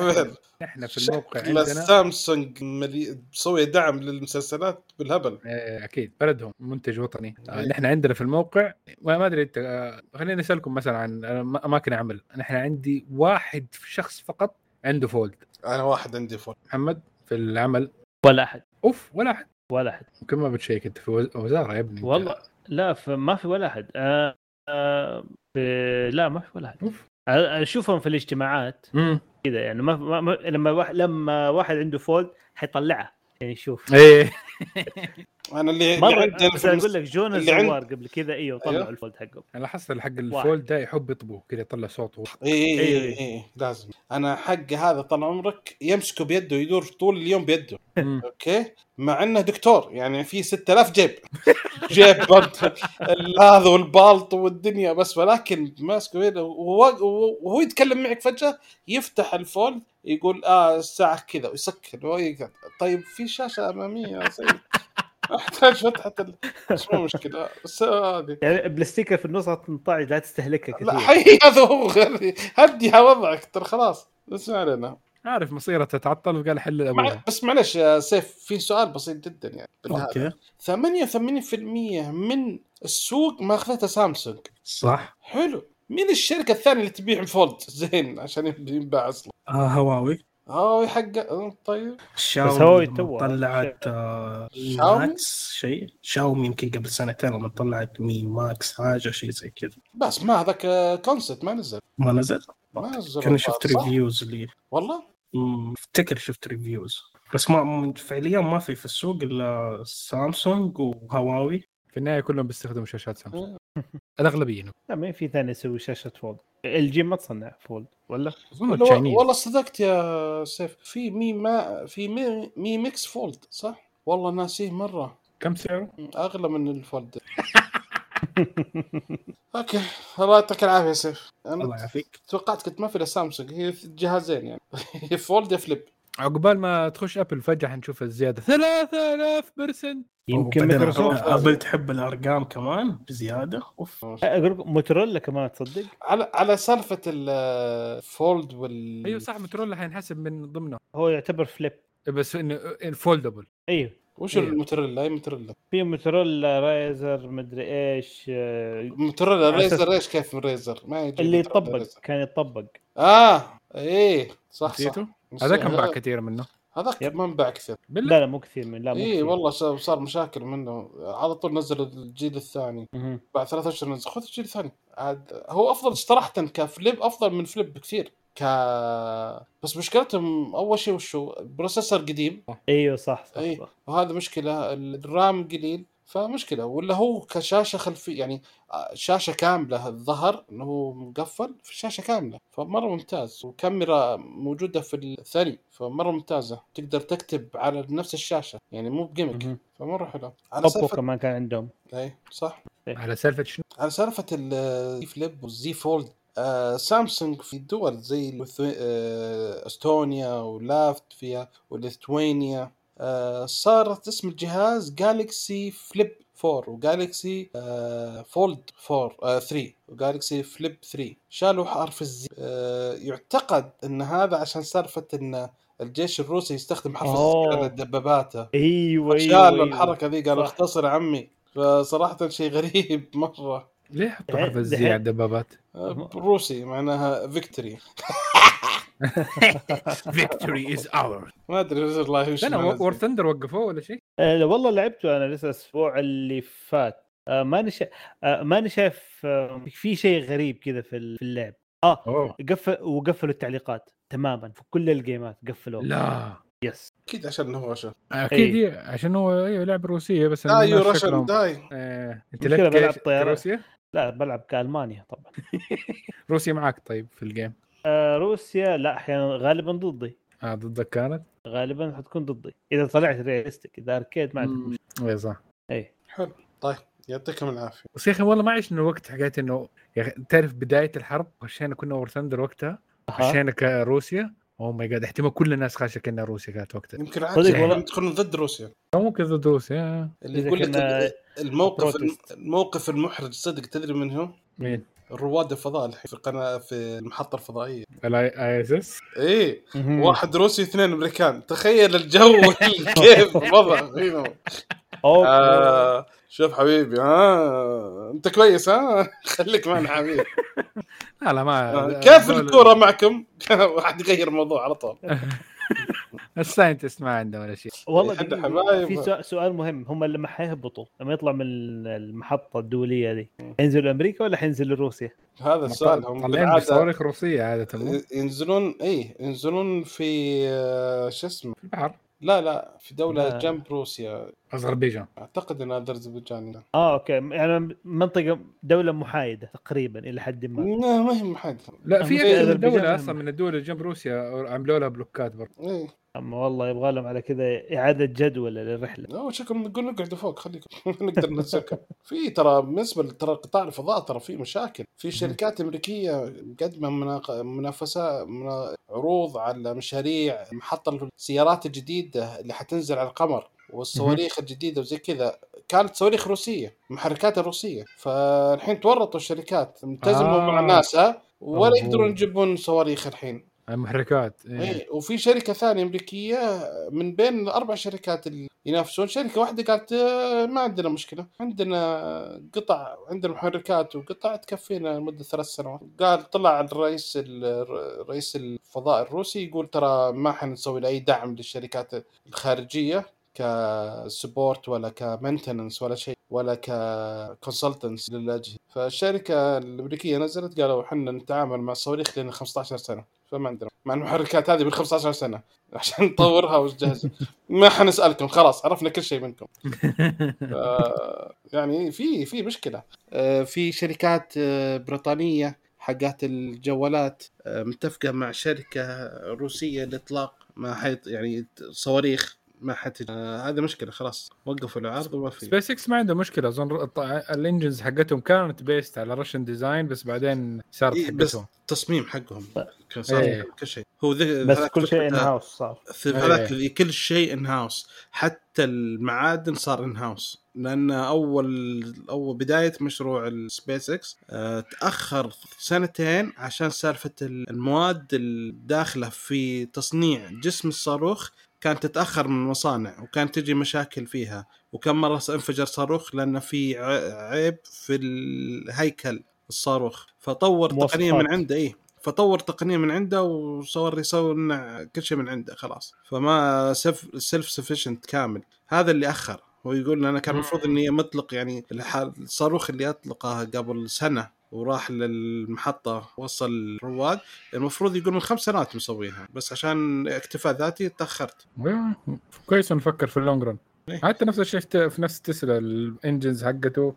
إحنا في الموقع عندنا سامسونج ملي... مسوي دعم للمسلسلات بالهبل. إيه، أكيد. بلدهم منتج وطني. آه، نحن عندنا في الموقع ما أدري أنت آه، خليني أسألكم مثلا عن اماكن عمل. نحن عندي واحد شخص فقط عنده Fold. أنا واحد عندي Fold. محمد في العمل. ولا أحد. أوف ولا أحد. ولا أحد. يمكن ما بتشيك أنت في وز- وزارة يا ابني. والله لا ما في ولا أحد. آه آه في لا ما في ولا أحد. أشوفهم في الاجتماعات. كذا يعني ما, ما ما- لما واحد لما واحد عنده Fold حيطلعها يعني شوف. إيه. أنا اللي مرة بس أقول لك جون الزوار قبل كذا أيوه طلعوا أيوه. الفولد حقهم أنا لاحظت حق الفولد ده يحب يطبخ كذا يطلع صوت واحد. اي اي إيه. اي اي لازم أنا حق هذا طال عمرك يمسكه بيده يدور طول اليوم بيده. أوكي مع إنه دكتور يعني في 6000 جيب جيب هذا والبالط والدنيا بس ولكن ماسكه بيده وهو وهو يتكلم معك فجأة يفتح الفولد يقول آه الساعة كذا ويسكر. طيب في شاشة اماميه يا سيد احتاج فتحه ال... بس مو مشكلة. بس هذه. يعني بلاستيكه في النص تنطعج لا تستهلكها لا كثير. حي هذا هو هدي وضعك ترى خلاص. بس ما علينا. عارف مصيرة تتعطل وقال حل مع... ابوها بس معلش يا سيف في سؤال بسيط جدا يعني. okay. 88% من السوق ماخذتها سامسونج. صح. حلو. مين الشركة الثانية اللي تبيع fold زين عشان ينباع أصلا. آه هواوي. آه حق طيب. شاومي طلعت آه؟ Max شيء. شاومي يمكن قبل سنتين لما طلعت Mi Max حاجة شيء زي كذا. بس ما هذاك concept ما نزل. ما نزل؟ ما نزل كان شفت؟ reviews اللي والله؟ أفتكر شفت reviews بس ما فعليا ما في في السوق إلا سامسونج وهواوي. في النهاية كلهم بيستخدموا شاشات سامسونج. الأغلبية لا ما في ثاني يسوي شاشة fold. LG ما تصنع fold ولا؟ أظن والله, ال Chinese. والله صدقت يا سيف في Mi ما في Mi, Mi Mix Fold صح؟ والله ناسيه مرة. كم سعره؟ أغلى من ال fold. okay الله يعطيك العافية يا سيف. الله أنا يعافيك. توقعت كنت ما في إلا سامسونج. هي جهازين يعني. fold يا flip. عقبال ما تخش أبل فجأة حنشوف الزيادة. 3000% يمكن مايكروسوفت أبل تحب الأرقام كمان بزيادة. أوف. أقول لكم موتورولا كمان تصدق؟ على على سالفة ال fold وال أيوه صح موتورولا حينحسب من ضمنه هو يعتبر flip بس إنه foldable أيوه. وش أيوه. الموتوريلا أي موتوريلا في موتورولا Razr مدري إيش آه، أساس- Razr إيش كيف ريزر ما يجي اللي يطبق. كان يطبق. آه إيه صح صح. نسيته؟ هذا كان باع كثير منه. هذاك yep. ما انباع كثير. بالله. لا لا مو كثير من لا مو اي كثير. والله صار مشاكل منه. على طول نزل الجيل الثاني. مهم. بعد ثلاث أشهر نزل. خذ الجيل الثاني. عاد هو أفضل صراحة كفليب أفضل من فليب بكثير. ك بس مشكلتهم أول شيء وشو بروسيسور قديم. إيوه صح صح, أي. صح. وهذا مشكلة. الرام قليل. فمشكلة. ولا هو كشاشة خلفيه يعني شاشة كاملة الظهر إنه هو مقفل في شاشة كاملة. فمرة ممتاز. وكاميرا موجودة في الثاني فمرة ممتازة. تقدر تكتب على نفس الشاشة يعني مو بجيمك. فمرة حلو. على سالفة كمان كان عندهم. إي صح. على سالفة شنو؟ على سالفة ال Z Flip وال Z Fold آه سامسونج في دول زي الوثو- آه إستونيا ولاتفيا وليثوانيا آه صارت اسم الجهاز Galaxy Flip 4 و Galaxy آه Fold 4 آه 3 و Galaxy Flip 3 شالوا حرف ال Z آه يعتقد إن هذا عشان سالفة إن الجيش الروسي يستخدم حرف ال Z. على دباباته أيوه أيوه شالوا أيوة. الحركة ذي قالوا. اختصر عمي فصراحة شيء غريب مرة ليه حطوا حرف ال Z على الدبابات؟ آه، روسي معناها victory victory as or ما أدري والله وش War. Thunder وقفوه ولا شيء؟ آه لا، والله لعبته أنا لسه الأسبوع اللي فات. آه ماني شا... آه ماني شايف آه في شيء غريب كذا في ال- في اللعب. آه قفل وقفلوا التعليقات تماما في كل الجيمات قفلوا لا. yes أكيد عشان هو رشا أكيد. إيه، عشان هو أيوه لعبه روسيه بس die Russia die. آه، انت مشكلة لك بلعب؟ طيارات. روسيا؟ لا بلعب كألمانيا طبعا. روسيا معك طيب في ال game. آه روسيا لا أحيانا غالبا ضدي آه ضدك كانت؟ غالبا حتكون ضدي إذا طلعت realistic إذا arcade ما عندك. مشكلة اي صح اي حلو طيب يعطيكم العافية بس يا أخي والله ما عشنا الوقت حكايه إنه يا أخي تعرف بداية الحرب خشينا كنا War Thunder وقتها. خشينا كروسيا oh my god احتمال كل الناس خاشه كنا روسيا كانت وقتها يمكن صدق عادي والله. يدخلون ضد روسيا أو ممكن ضد روسيا اللي إذا يقول لك الموقف protest. الموقف المحرج صدق تدري من هو؟ مين؟ رواد الفضاء الحين في القناة في المحطة الفضائية. ال ISS مهم. واحد روسي اثنين أمريكان. تخيل الجو كيف الوضع. آه شوف حبيبي ها؟ أنت كويس ها؟ خليك معنا حبيبي. لا لا ما آه، كيف الكورة معكم؟ واحد يغير الموضوع على طول. الساينتست ما عنده ولا شيء. والله. في سؤال, مهم. هم لما حيهبطوا لما يطلع من المحطة الدولية دي حينزلوا أمريكا ولا حينزلوا روسيا؟ هذا السؤال هم طالعين بالعادة روسية عادة ينزلون إيه ينزلون في آه، شو اسمه؟ في البحر. لا لا في دولة لا. جنب روسيا. أذربيجان. أعتقد انها أذربيجان آه okay. يعني منطقة دولة محايدة تقريبا إلى حد ما. لا ما هي محايدة. لا في هم- أصلا من الدول اللي جنب روسيا عملوا لها بلوكات برضه. إيه. أما والله يبغى لهم على كذا إعادة جدول للرحلة. لا شكلهم نقول نقعدوا فوق خليكم نقدر ننزلكم في ترى بالنسبة لترى قطاع الفضاء ترى في مشاكل. في شركات أمريكية مقدمة منافسة منا- عروض على مشاريع محطة السيارات الجديدة اللي حتنزل على القمر والصواريخ الجديدة وزي كذا. كانت صواريخ روسية محركات روسية. فالحين تورطوا الشركات التزموا آه. مع ناسا ولا. يقدرون يجيبون صواريخ الحين. المحركات إيه. إيه وفي شركة ثانية أمريكية من بين الاربع شركات اللي ينافسون شركة واحدة قالت آه، ما عندنا مشكلة عندنا قطع عندنا محركات وقطع تكفينا لمدة ثلاث سنوات. قال طلع الرئيس ال- رئيس الفضاء الروسي يقول ترى ما حنسوي اي دعم للشركات الخارجية ك support ولا ك maintenance ولا شيء ولا ك consultants للأجهزة. فالشركة الأمريكية نزلت قالوا إحنا نتعامل مع الصواريخ لنا 15 سنة. فما عندنا مع المحركات هذه من 15 سنة. عشان نطورها ونجهزها ما حنسألكم. خلاص عرفنا كل شيء منكم. ف- يعني في في مشكلة. آه، في شركات آه، بريطانية حقات الجوالات آه، متفقة مع شركة روسية لإطلاق ما حيط يعني صواريخ. ما حت آه، هذا مشكلة خلاص. وقفوا العرض وما في. سبيس إكس ما عنده مشكلة. أظن الط- ال engines حقتهم كانت based على Russian design بس بعدين صارت إيه، بس التصميم حقهم. كان إيه. صار كل شيء. هو ذي بس كل شيء in house صار. في إيه. هذاك ذي كل شيء in house حتى المعادن صار in house لأن أول أول بداية مشروع السبيس إكس آه، تأخر سنتين عشان سالفة المواد الداخلة في تصنيع جسم الصاروخ كانت تتأخر من المصانع وكانت تجي مشاكل فيها. وكم مرة انفجر صاروخ لأن في ع- عيب في الهيكل الصاروخ. فطور مواصفات. تقنية من عنده إيه. فطور تقنية من عنده وصار يصنع كل شيء من عنده خلاص. فما self self sufficient كامل. هذا اللي أخر. هو يقول أنا كان المفروض إني مطلق يعني الح- الصاروخ اللي أطلقه قبل سنة. وراح للمحطة وصل الرواد. المفروض يقول من خمس سنوات مسويها بس عشان اكتفاء ذاتي تأخرت. إيه، كويس نفكر في ال long run إيه. حتى نفس الشيء في في نفس تسلا ال engines حقته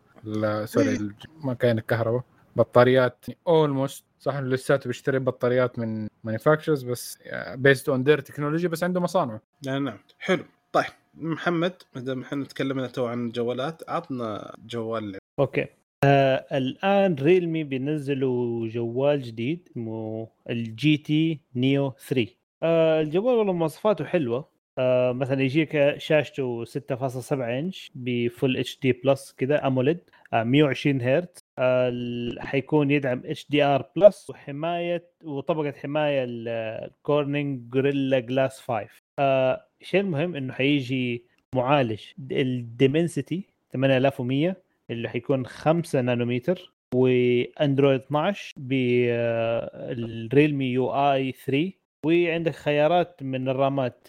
sorry إيه. ال- ما كان الكهرباء. بطاريات almost صح إنه لساته بيشتري بطاريات من manufacturers بس based on their technology بس عنده مصانع. نعم نعم. حلو. طيب محمد ما دام إحنا تكلمنا تو عن الجوالات عطنا جوال. okay. آه الآن Realme بينزلوا جوال جديد اسمه ال GT Neo 3 آه الجوال والله مواصفاته حلوة. آه مثلا يجيك شاشته 6.7 إنش ب Full HD Plus كذا AMOLED آه 120 هرتز. آه حيكون يدعم HDR Plus وحماية وطبقة حماية ال Corning Gorilla Glass 5 آه الشيء المهم إنه حيجي معالج ال Dimensity 8100 اللي حيكون 5 نانومتر وأندرويد 12 بال Realme UI 3 وعندك خيارات من الرامات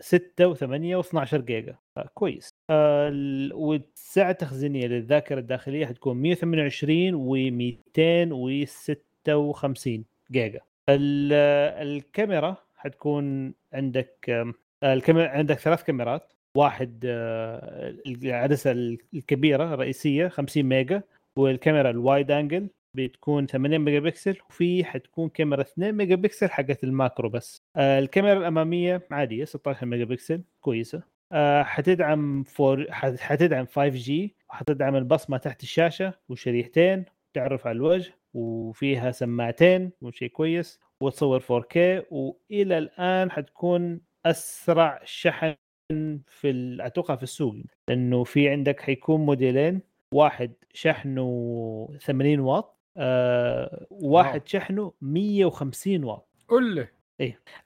6 و8 و12 جيجا. آه، كويس. آه، ال- والسعة التخزينية للذاكرة الداخلية حتكون 128 و256 جيجا. ال- الكاميرا حتكون عندك الكاميرا عندك ثلاث كاميرات. واحد آه، العدسة الكبيرة الرئيسية 50 ميجا والكاميرا ال wide angle بتكون 8 ميجا بكسل وفي حتكون كاميرا 2 ميجا بكسل حقت ال macro بس. آه، الكاميرا الأمامية عادية 16 ميجا بكسل كويسة. آه، حتدعم four حت- حتدعم 5 G وحتدعم البصمة تحت الشاشة وشريحتين تعرف على الوجه وفيها سماعتين وشيء كويس وتصور 4K وإلى الآن حتكون أسرع شحن في ال- أتوقع في السوق لأنه في عندك حيكون موديلين واحد شحنه 80 واط آه واحد واو. شحنه 150 واط. قول له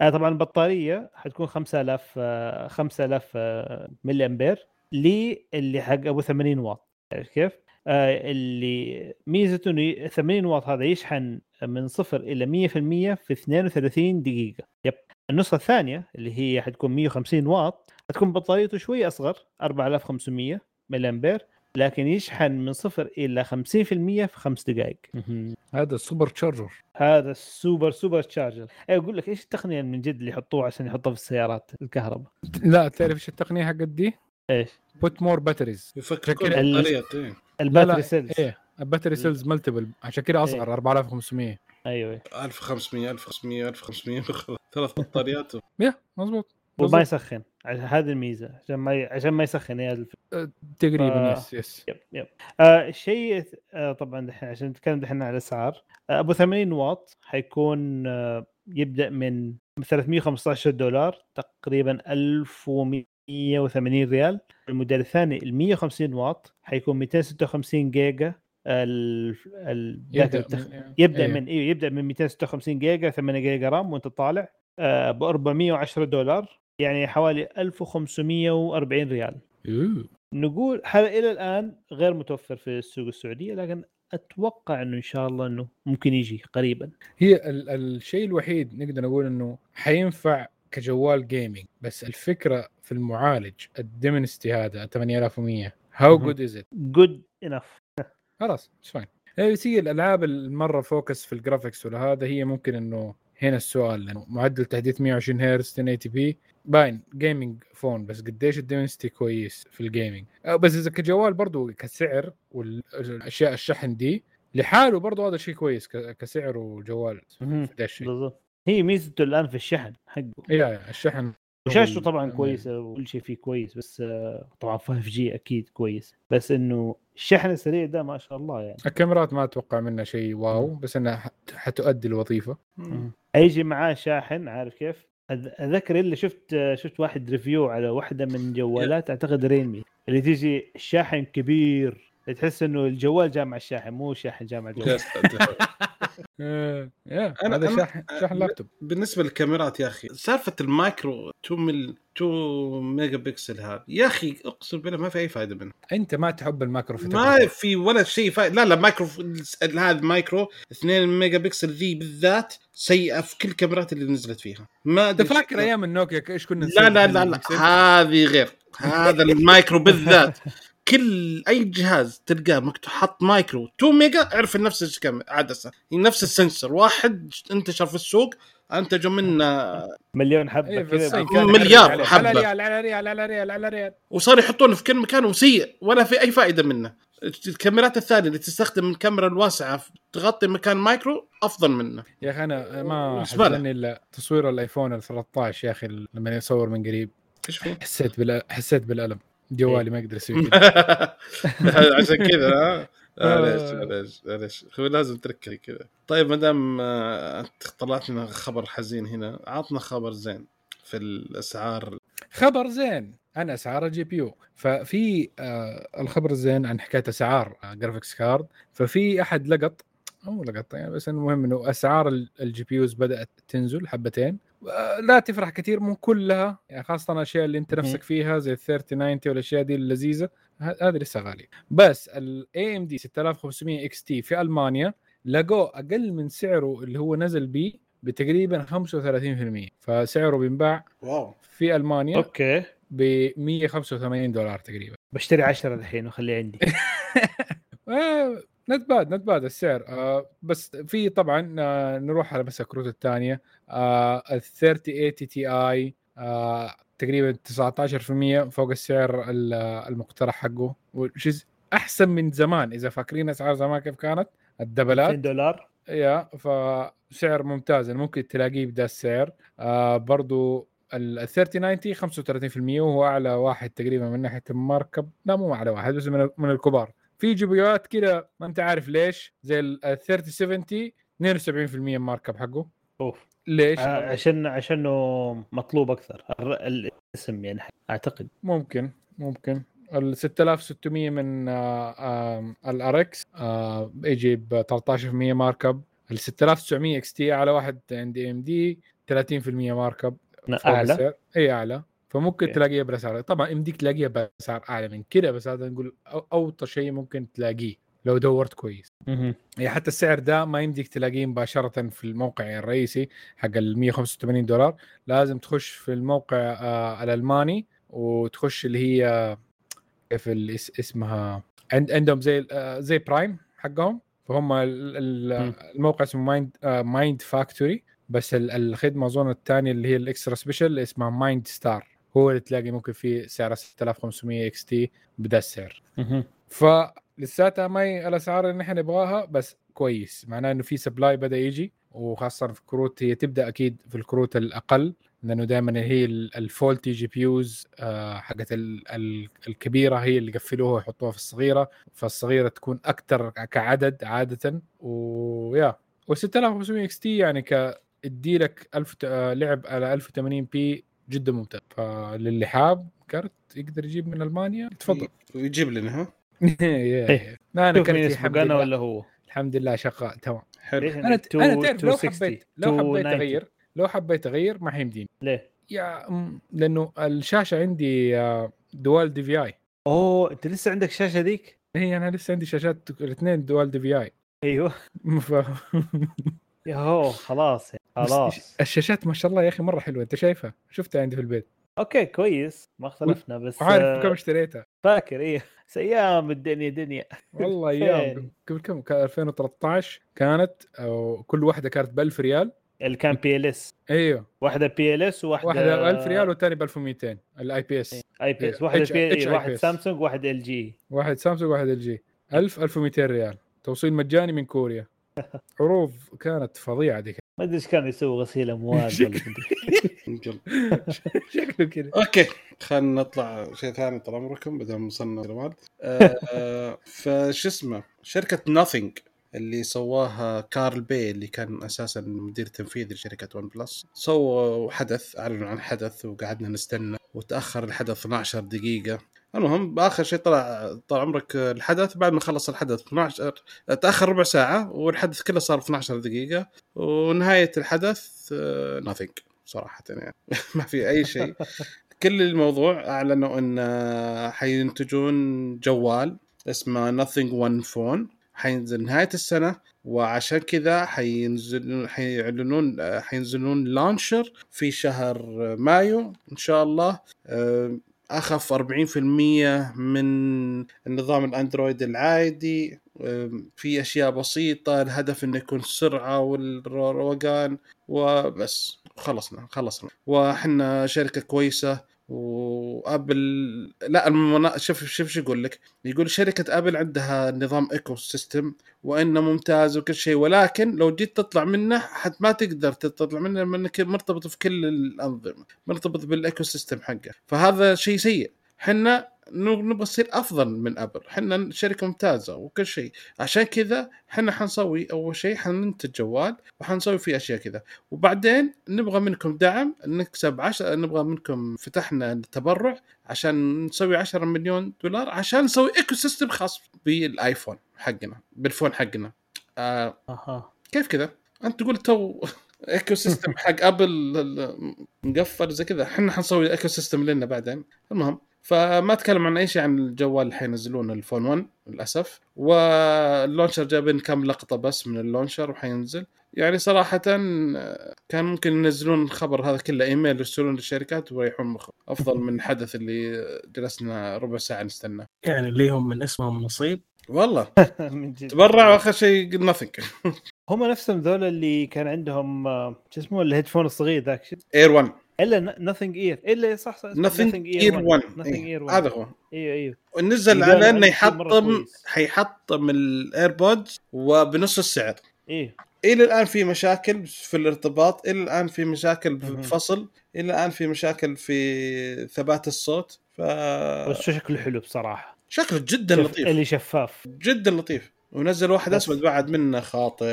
آه طبعا البطارية حتكون 5000 آه 5000 آه ملي امبير للي حق أبو 80 واط. عرفت كيف؟ آه اللي ميزته إنه 80 واط هذا يشحن من صفر إلى 100% في 32 دقيقة. yep. النسخة الثانية اللي هي حتكون 150 واط حتكون بطاريته شوي أصغر 4500 ملي امبير لكن يشحن من صفر إلى 50% في خمس دقائق هذا ال super charger. هذا ال super super charger. اي أقول لك إيش التقنية من جد اللي يحطوها عشان يحطوها في السيارات؟ الكهرباء. لا تعرف إيش التقنية حقت دي؟ إيش؟ put more batteries يفككون شكل ال- الطريقة إيه. ال battery cells إيه ال battery cells multiple عشان كذا أصغر 4500 أيوه 1500 1500 1500 ثلاث بطاريات يا مزبوط وما. يسخن. عشان هذه الميزة عشان ما. عشان ما يسخن الف... تقريبا آه. yes yes. yep yep. آه الشيء آه طبعا دحين عشان نتكلم دحين على الأسعار. آه أبو 80 واط حيكون آه يبدأ من 315 دولار تقريبا 1180 ريال. الموديل الثاني ال 150 واط حيكون 256 جيجا. ال... يبدأ التخ- من يبدأ إيه. من أيوه يبدأ من 256 جيجا 8 جيجا RAM وأنت طالع. ب 410 دولار. يعني حوالي 1540 ريال. نقول هذا إلى الآن غير متوفر في السوق السعودية لكن أتوقع إنه إن شاء الله إنه ممكن يجي قريبا. هي ال- الشيء الوحيد نقدر نقول إنه حينفع كجوال gaming بس الفكرة في المعالج ال Dimensity هذا 8100 how. good is it good enough خلاص it's fine بس هي الألعاب المرة focus في ال graphics ولا هذا هي ممكن إنه هنا السؤال لأنه معدل تحديث 120 هرتز 1080 p. باين gaming phone بس قديش ال Dimensity كويس في ال gaming أه، بس إذا كجوال برضو كسعر والأشياء الشحن دي لحاله برضو هذا شيء كويس كسعر وجوال بالضبط. هي ميزته الآن في الشحن حقه. يا الشحن وشاشته طبعا كويسة وكل شيء فيه كويس بس آه، طبعا 5 G أكيد كويس. بس إنه الشحن السريع ده ما شاء الله يعني. الكاميرات ما أتوقع منها شيء wow بس إنها حتؤدي الوظيفة. هيجي معاه شاحن عارف كيف؟ أذكر اللي شفت شفت واحد review على واحدة من جوالات أعتقد Realme اللي تيجي الشاحن كبير تحس إنه الجوال جاء مع الشاحن مو شاحن جاء مع الجوال أنا- هذا شحن شحن لابتوب. بالنسبة للكاميرات يا أخي سالفة المايكرو 2 مل 2 ميجا بكسل هذا يا أخي أقسم بالله ما في أي فائده منه أنت ما تحب ال macro في ما. في ولا شيء فائدة لا لا مايكرو هذا مايكرو 2 ميجا بكسل ذي بالذات سيئة في كل الكاميرات اللي نزلت فيها. ما أنت فاكر أيام النوكيا إيش كنا لا نسوي لا لا لا؟ هذه غير. هذا المايكرو بالذات. كل أي جهاز تلقاه مكتوب حط مايكرو 2 ميجا اعرف نفس الكاميرا عدسة. نفس ال sensor واحد انتشر في السوق أنتجوا منه مليون حبة إيه، كذا. مليار حبة. على ريال على ريال على ريال على ريال وصار يحطونه في كل مكان وسيء ولا في أي فائدة منه. الكاميرات الثانية اللي تستخدم الكاميرا الواسعة تغطي مكان مايكرو أفضل منه. يا أخي أنا ما. حزنني إلا تصوير الآيفون ال 13 يا أخي لما يصور من قريب. إيش فيه؟ حسيت بال حسيت بالألم. جوالي ما يقدر يسوي كذا. عشان كذا ها؟ آه. معليش معليش معليش. هو لازم تركز كذا. طيب ما دام آه، طلعت لنا خبر حزين هنا عطنا خبر زين في الأسعار. خبر زين عن أسعار ال GPU. ففي آه الخبر الزين عن حكاية أسعار آه graphics card ففي أحد لقط أو لقط يعني بس المهم إنه أسعار ال GPUs بدأت تنزل حبتين. آه، لا تفرح كثير مو كلها يعني خاصة الأشياء اللي أنت نفسك فيها زي ال 3090 والأشياء دي اللذيذة. هذه لسه غالية. بس ال AMD 6500 XT في ألمانيا لقوه أقل من سعره اللي هو نزل بيه بتقريبا 35% فسعره بينباع wow. في ألمانيا okay. ب 185 دولار تقريبا. بشتري 10 الحين وخليه عندي. not bad not bad السعر. آه بس في طبعا آه نروح على بس الكروت الثانية. آه ال 3080 تي آي آه تقريبا 19% فوق السعر ال- المقترح حقه وش أحسن من زمان. إذا فاكرين أسعار زمان كيف كانت؟ 200 الدبلات دولار. يا فسعر ممتاز. ممكن تلاقيه بدا السعر. آه برضو ال 3090 35% وهو أعلى واحد تقريبا من ناحية الماركب لا مو أعلى واحد بس من, من الكبار. في جبيات كذا ما انت عارف ليش؟ زي ال 3070 72% ال markup حقه. أوف. ليش؟ آه، عشان عشانه مطلوب أكثر. الاسم يعني أعتقد. ممكن ممكن. ال 6600 من ال RX يجي ب 13% markup ال 6900 XT أعلى واحد عند AMD 30% markup فوق أعلى. اي أعلى. فممكن okay. تلاقيها بالاسعار طبعا إم ديك تلاقيها بأسعار أعلى من كذا بس هذا نقول أوطى شيء ممكن تلاقيه لو دورت كويس مهم. يعني حتى السعر ده ما يمديك تلاقيه مباشرة في الموقع الرئيسي حق ال 185 دولار لازم تخش في الموقع آه الألماني وتخش اللي هي كيف اسمها عند عندهم زي آه، زي Prime حقهم فهم. الموقع اسمه Mind Mindfactory بس ال- الخدمة اظن الثانية اللي هي ال extra special اسمها Mindstar هو اللي تلاقي ممكن فيه سعره 6500 XT بدا السعر. فلساتها ما هي الأسعار اللي نحن نبغاها بس كويس. معناه إنه في supply بدأ يجي وخاصة في الكروت هي تبدأ أكيد في الكروت الأقل لأنه دائما هي ال- ال faulty GPUs آه، حقت ال- ال- الكبيرة هي اللي يقفلوها ويحطوها في الصغيرة فالصغيرة تكون أكثر كعدد عادة. ويا و 6500 XT يعني ك ادي لك 1000 ت- آه، لعب على 1080 p جدا ممتاز. فللي حاب كرت يقدر يجيب من ألمانيا. تفضل. ويجيب لنا ها؟ إيه. لا أنا كرتي الحمد يسبق إنا لله. ولا هو؟ الحمد لله شغال تمام. حلو. ليه؟ أنا أنا تعرف لو 260 حبيت لو حبيت 290. أغير لو حبيت أغير ما حيمديني. ليه؟ يا أم، لأنه الشاشة عندي آه، دوال دي في آي. أوه أنت لسه عندك شاشة ذيك؟ هي أنا لسه عندي شاشات الاثنين دوال دي في آي. أيوه. ف... ياهو خلاص خلاص. الشاشات ما شاء الله يا أخي مرة حلوة. أنت شايفها؟ شفتها عندي في البيت. okay كويس. ما اختلفنا بس وعارف آه، بكم اشتريتها. فاكر إيه. أيام الدنيا دنيا. والله؟ أيام. قبل كم؟ كان 2013 كانت أو كل واحدة كانت ب 1000 ريال. اللي كان PLS. أيوه. واحدة PLS وواحدة واحدة ب 1000 ريال والثاني ب 1200 ال IPS IPS واحدة بي. واحد سامسونج واحد LG. واحد سامسونج واحد LG. 1000 1200 ريال. توصيل مجاني من كوريا. عروض كانت فظيعة ديك ما أدري إيش كانوا يسووا غسيل أموال. شكله كذا. okay خلينا نطلع شيء ثاني طال عمركم بدل ما وصلنا جوال آه فش اسمه؟ شركة Nothing اللي سواها كارل باي اللي كان أساسا مدير تنفيذي لشركة OnePlus سووا حدث أعلنوا عن حدث وقعدنا نستنى. وتأخر الحدث 12 دقيقة. المهم باخر شيء طلع طال عمرك الحدث بعد ما خلص الحدث 12 تأخر ربع ساعة والحدث كله صار 12 دقيقة ونهاية الحدث ناثينج صراحة يعني. ما في أي شيء. كل الموضوع أعلنوا إن آه، حينتجون جوال اسمه Nothing One Phone. حينزل نهاية السنة وعشان كذا حينزلون حيعلنون آه، حينزلون لانشر في شهر مايو إن شاء الله. آه، أخف 40% من النظام الأندرويد العادي. في أشياء بسيطة الهدف إنه يكون السرعه والروقان وبس خلصنا خلصنا. وحنا شركة كويسة. وآبل لا المنا... شوف شوف شو يقول لك. يقول شركة آبل عندها نظام ecosystem وإنه ممتاز وكل شيء ولكن لو جيت تطلع منه حت ما تقدر تطلع منه لأنك مرتبط في كل الأنظمة مرتبط بال ecosystem حقه. فهذا شيء سيء. حنا نبغى نصير أفضل من أبل. حنا شركة ممتازة وكل شيء. عشان كذا حنا حنسوي أول شيء حننتج جوال وحنسوي فيه أشياء كذا. وبعدين نبغى منكم دعم نكسب عشر نبغى منكم فتحنا التبرع عشان نسوي 10 مليون دولار عشان نسوي ecosystem خاص بالآيفون حقنا بال phone حقنا. آه أها. كيف كذا؟ أنت تقول تو ecosystem حق أبل مقفل زي كذا. إحنا حنسوي ecosystem لنا بعدين. المهم فما اتكلم عن أي شيء عن الجوال اللي حينزلونه ال Phone 1 للأسف. وال launcher جايبين كم لقطة بس من ال launcher وحينزل. يعني صراحة كان ممكن ينزلون الخبر هذا كله إيميل يرسلون للشركات ويريحون مخهم أفضل من الحدث اللي جلسنا ربع ساعة نستنى يعني ليهم من اسمهم نصيب والله. من جد. تبرع واخر شيء nothing. هم نفسهم ذول اللي كان عندهم آه، شو اسمه ال headphone الصغير ذاك شو- ear 1 إلا Nothing ear إلا صح صح Nothing ear 1 Nothing إيه، ear one. هذا هو. أيوه أيوه ونزل يقال على انه يحطم. حيحطم ال AirPods وبنص السعر. إيه. إلى الآن في مشاكل في الارتباط إلى الآن في مشاكل مهم. بفصل إلى الآن في مشاكل في ثبات الصوت. ف بس شكله حلو بصراحة. شكله جدا شف- لطيف. اللي شفاف. جدا لطيف. ونزل واحد أسود بعد منه خاطر.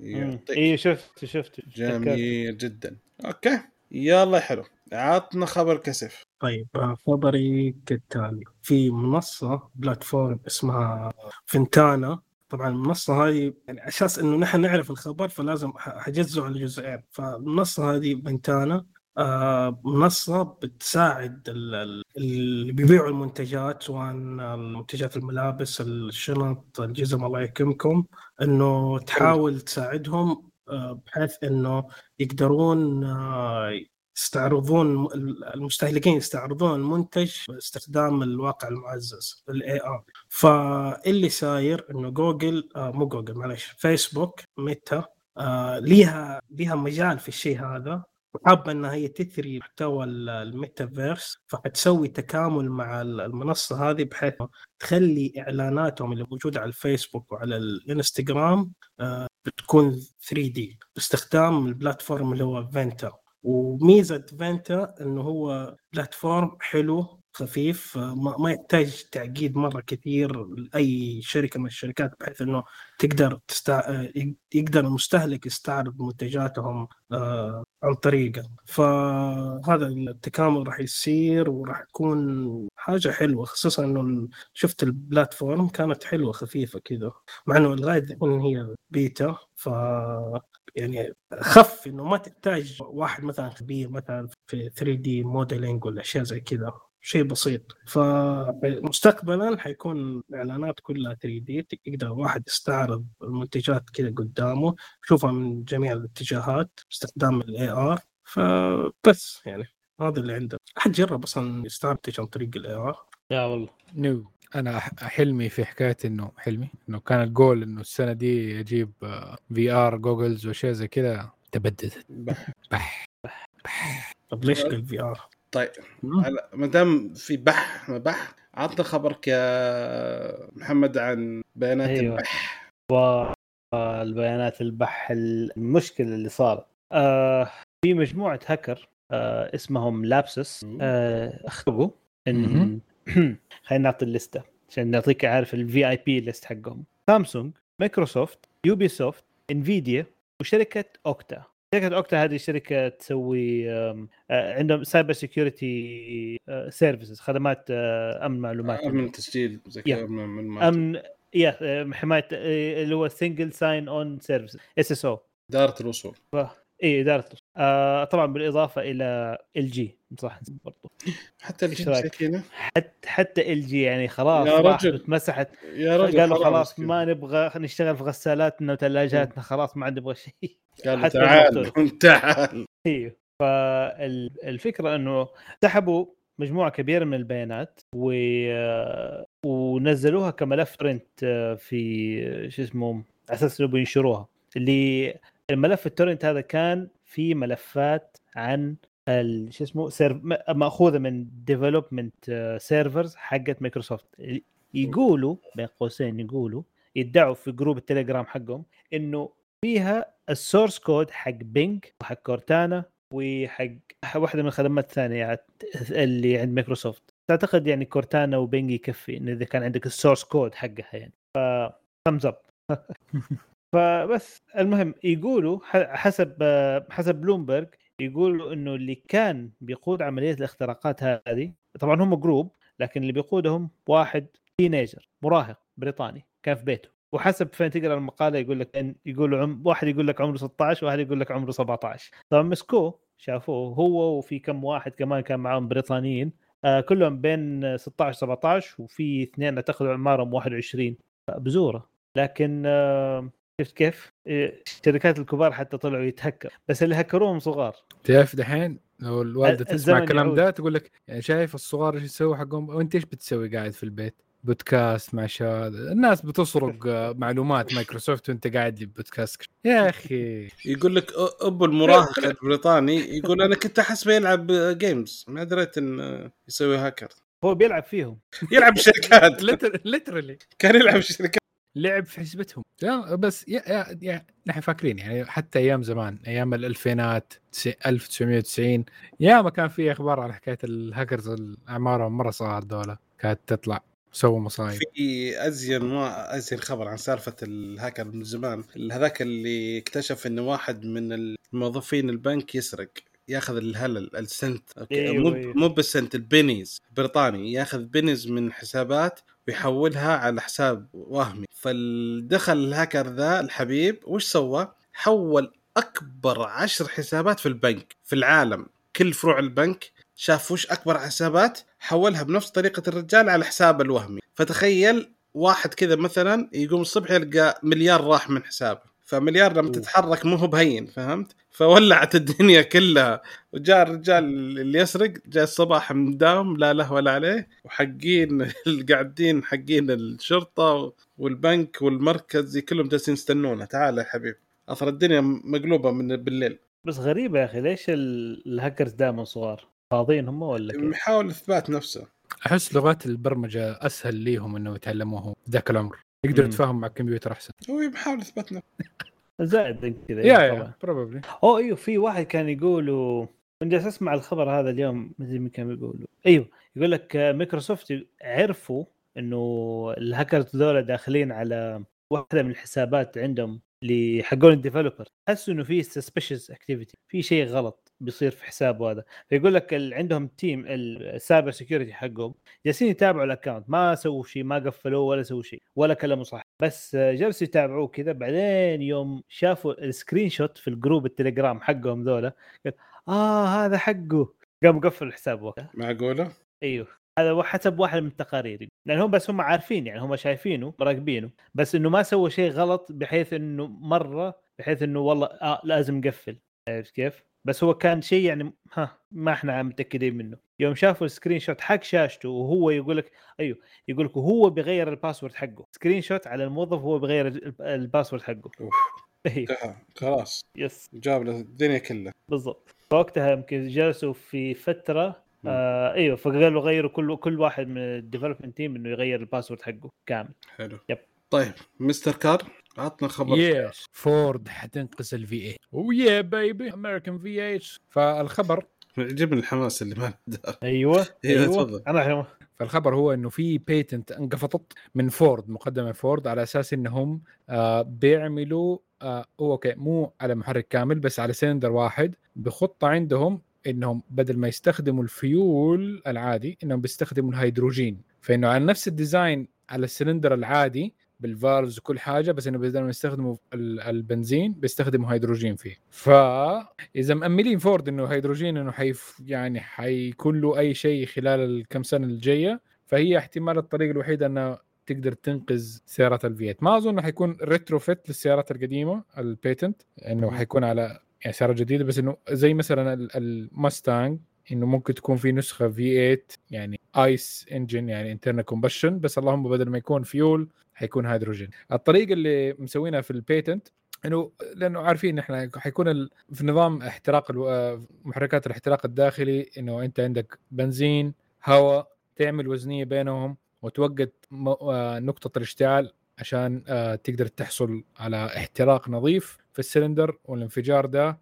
يعطيك. إيه شفت شفت. جميل جدا. okay. يلا حلو عطنا خبر كسف. طيب آه، خبري كالتالي. في منصة platform اسمها Vntana. طبعا المنصة هذه يعني أساس إنه نحن نعرف الخبر فلازم حجزه على جزئين. فالمنصة هذه Vntana آه، منصة بتساعد ال- ال- اللي بيبيعوا المنتجات سواء المنتجات الملابس الشنط الجزم الله يكرمكم إنه تحاول تساعدهم بحيث إنه يقدرون آه، يستعرضون المستهلكين يستعرضون المنتج باستخدام الواقع المعزز ال AR فاللي صاير إنه جوجل آه مو جوجل معلش فيسبوك ميتا آه ليها ليها مجال في الشيء هذا وحابة إنها هي تثري محتوى الميتافيرس فحتسوي تكامل مع المنصة هذه بحيث تخلي إعلاناتهم اللي موجودة على الفيسبوك وعلى الإنستغرام بتكون 3 D باستخدام ال platform اللي هو فينتا وميزة فينتا إنه هو platform حلو خفيف ما يحتاج تعقيد مرة كثير لأي شركة من الشركات بحيث إنه تقدر تستع... يقدر المستهلك يستعرض منتجاتهم آه، عن طريقة. فهذا التكامل راح يصير وراح يكون حاجة حلوة خصوصا إنه شفت ال platform كانت حلوة خفيفة كذا مع إنه لغاية الحين هي بيتا. ف يعني خف إنه ما تحتاج واحد مثلا كبير مثلا في 3 D modeling ولا أشياء زي كذا. شيء بسيط. فمستقبلا حيكون الاعلانات كلها 3 D يقدر واحد يستعرض المنتجات كذا قدامه يشوفها من جميع الاتجاهات باستخدام ال AR فبس يعني هذا اللي عنده. أحد جرب أصلا يستعرض عن طريق ال AR يا والله. no. أنا حلمي في حكاية إنه حلمي؟ إنه كان الجول إنه السنة دي أجيب VR goggles وأشياء زي كذا. تبددت. بح. بح. بح. طب ليش الفي ار؟ طيب ما دام في بح ما بح عطنا خبرك يا محمد عن بيانات أيوة. البح والبيانات البح المشكلة اللي صارت. آه في مجموعة هاكر آه اسمهم Lapsus آه اخطبوا إن خلينا نعطي ال list عشان نعطيك عارف ال VIP list حقهم. سامسونج مايكروسوفت يوبي سوفت إنفيديا وشركة أوكتا. شركة أوكتا هذه شركه تسوي آه، عندهم cyber security services خدمات آه، أمن معلومات. أمن تسجيل زي كذا امن معلومات. أمن يا حماية آه، اللي هو single sign on service SSO إدارة الوصول. إيه إدارة الوصول. آه طبعا بالإضافة إلى LG صح برضو. حتى LG حتى حتى LG يعني خلاص يا رجل. مسحت يا رجل قالوا خلاص ما نبغى نشتغل في غسالاتنا وثلاجاتنا خلاص ما عاد نبغى شيء. قالوا تعال تعال. أيوه فالفكرة إنه سحبوا مجموعة كبيرة من البيانات و... ونزلوها كملف torrent في شو اسمه على أساس إنه بينشروها. اللي الملف ال torrent هذا كان في ملفات عن شو اسمه serv مأخوذة من development servers حقت مايكروسوفت. يقولوا بين قوسين يقولوا يدعوا في group التليجرام حقهم إنه فيها ال source code حق بينج وحق كورتانا وحق واحدة من الخدمات الثانية اللي عند مايكروسوفت تعتقد يعني كورتانا وبينج يكفي انه إذا كان عندك ال source code حقها يعني. ف thumbs up فبس المهم يقولوا حسب حسب بلومبرج يقولوا إنه اللي كان بيقود عملية الاختراقات هذه طبعا هم group لكن اللي بيقودهم واحد teenager مراهق بريطاني كان في بيته. وحسب فين تقرأ المقالة يقول لك إن يقولوا عم واحد يقول لك عمره 16 وواحد يقول لك عمره 17 طبعا مسكوه شافوه هو وفي كم واحد كمان كان معاهم بريطانيين. آه كلهم بين 16 17 وفي اثنين اعتقد عمرهم 21 بزورة. لكن آه شفت كيف؟ إيه، الشركات الكبار حتى طلعوا يتهكر بس اللي هكروهم صغار. تعرف دحين لو الوالدة تسمع الكلام ده تقول لك يعني شايف الصغار إيش يسوي حقهم؟ وأنت إيش بتسوي قاعد في البيت؟ بودكاست مع شاد الناس بتسرق معلومات مايكروسوفت وانت قاعد لي بودكاست يا أخي. يقول لك أبو المراهق البريطاني يقول أنا كنت احسبه يلعب games ما دريت انه يسوي هاكر هو بيلعب فيهم. يلعب شركات. literally كان يلعب شركات. لعب في حسبتهم. بس يا يا, يا نحن فاكرين يعني حتى أيام زمان أيام الألفينات 1990 يا ما كان في أخبار عن حكاية الهاكرز الاعمارهم مرة صغار دولة كانت تطلع. سووا مصايب. في أزين ما أزين خبر عن سالفة الهاكر من زمان. هذاك اللي اكتشف انه واحد من الموظفين البنك يسرق ياخذ الهلل السنت okay؟ مو أيوه. مو بالسنت ال pennies بريطاني. ياخذ pennies من حسابات ويحولها على حساب وهمي. فدخل الهاكر ذا الحبيب وش سوى؟ حول أكبر عشر حسابات في البنك في العالم. كل فروع البنك شاف وش أكبر حسابات حولها بنفس طريقة الرجال على حسابه الوهمي. فتخيل واحد كذا مثلا يقوم الصبح يلقى مليار راح من حسابه. فمليار لما. تتحرك مو هو بهين فهمت؟ فولعت الدنيا كلها. وجاء الرجال اللي يسرق جاء الصباح مداوم لا له ولا عليه. وحقين القاعدين حقين الشرطة والبنك والمركز كلهم جالسين يستنونه. تعال يا حبيب. أثر الدنيا مقلوبة من بالليل. بس غريبة يا أخي ليش ال- الهاكرز دائما صغار؟ فاضيين هم ولا كيف؟ يحاول إثبات نفسه. أحس لغات البرمجة أسهل ليهم انه يتعلموه ذاك العمر يقدر. يتفاهم مع الكمبيوتر أحسن. هو يحاول إثبات نفسه. زائد كذا يا. يا probably اوه أيوه في واحد كان يقولوا من جالس أسمع الخبر هذا اليوم ما أدري مين كان بيقولوا أيوه يقول لك مايكروسوفت عرفوا إنه الهاكرز ذولا داخلين على واحدة من الحسابات عندهم اللي حقون ال developer. حسوا إنه في suspicious activity في شيء غلط. بيصير في حسابه هذا. فيقول لك ال- عندهم team ال cyber security حقهم جالسين يتابعوا ال account ما سووا شيء ما قفلوه ولا سووا شيء ولا كلموا صح. بس جلسوا يتابعوه كذا بعدين يوم شافوا ال screenshot في ال group التليجرام حقهم ذولا قال آه هذا حقه. قام قفل الحساب وقتها معقولة؟ أيوه. هذا حسب واحد من التقارير. لأن هم بس هم عارفين يعني هم شايفينه مراقبينه بس إنه ما سوى شيء غلط بحيث إنه مرة بحيث إنه والله آه لازم نقفل عرفت كيف؟ بس هو كان شيء يعني ها ما إحنا متأكدين منه. يوم شافوا ال screenshot حق شاشته وهو يقول لك أيوه يقول لك وهو بيغير ال password حقه. screenshot على الموظف وهو بيغير ال- ال password حقه. أوف. انتهى خلاص. yes. جاب له الدنيا كلها. بالضبط. فوقتها يمكن جلسوا في فترة آه أيوه فقالوا غيروا كل كل واحد من ال development team إنه يغير ال password حقه كامل. حلو. yep. طيب Mister Car؟ عطنا خبر. yes فورد حتنقذ ال V8 yeah baby American V8 فالخبر يعجبني الحماس اللي ما أيوه إيه، أيوه. تفضل. أنا فالخبر هو إنه في patent انقفضت من فورد مقدمة من فورد على أساس إنهم آه بيعملوا آه هو okay مو على محرك كامل بس على سلندر واحد. بخطة عندهم إنهم بدل ما يستخدموا الفيول العادي إنهم بيستخدموا الهيدروجين. فإنه على نفس ال design على السلندر العادي بال valves وكل حاجة بس إنه بدل ما يستخدموا ال- البنزين بيستخدموا هيدروجين فيه. فاذا مأملين فورد إنه هيدروجين إنه حيف يعني حيكون له أي شيء خلال الكم سنة الجاية فهي احتمال الطريقة الوحيدة إنها تقدر تنقذ سيارات ال V8 ما أظن حيكون retrofit للسيارات القديمة ال patent إنه حيكون على يعني سيارة جديدة بس إنه زي مثلا ال- ال Mustang إنه ممكن تكون في نسخة V8 يعني ICE engine يعني internal combustion بس اللهم بدل ما يكون فيول حيكون هيدروجين الطريقة اللي مسوينها في ال patent إنه لأنه عارفين إحنا حيكون. في نظام احتراق. آه، محركات الاحتراق الداخلي إنه أنت عندك بنزين هواء تعمل وزنية بينهم وتوقد م... آه، نقطة الاشتعال عشان آه، تقدر تحصل على احتراق نظيف في السلندر والانفجار ده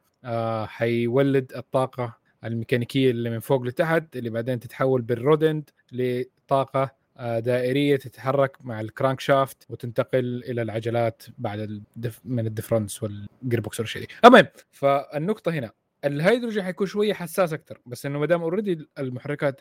حيولد الطاقة الميكانيكية اللي من فوق لتحت اللي بعدين تتحول بال rod end لطاقة دائرية تتحرك مع ال crankshaft وتنتقل إلى العجلات بعد ال diff من الدفرنس وال gearbox والأشياء دي. المهم فالنقطة هنا الهيدروجين حيكون شوية حساس أكثر بس إنه ما دام already المحركات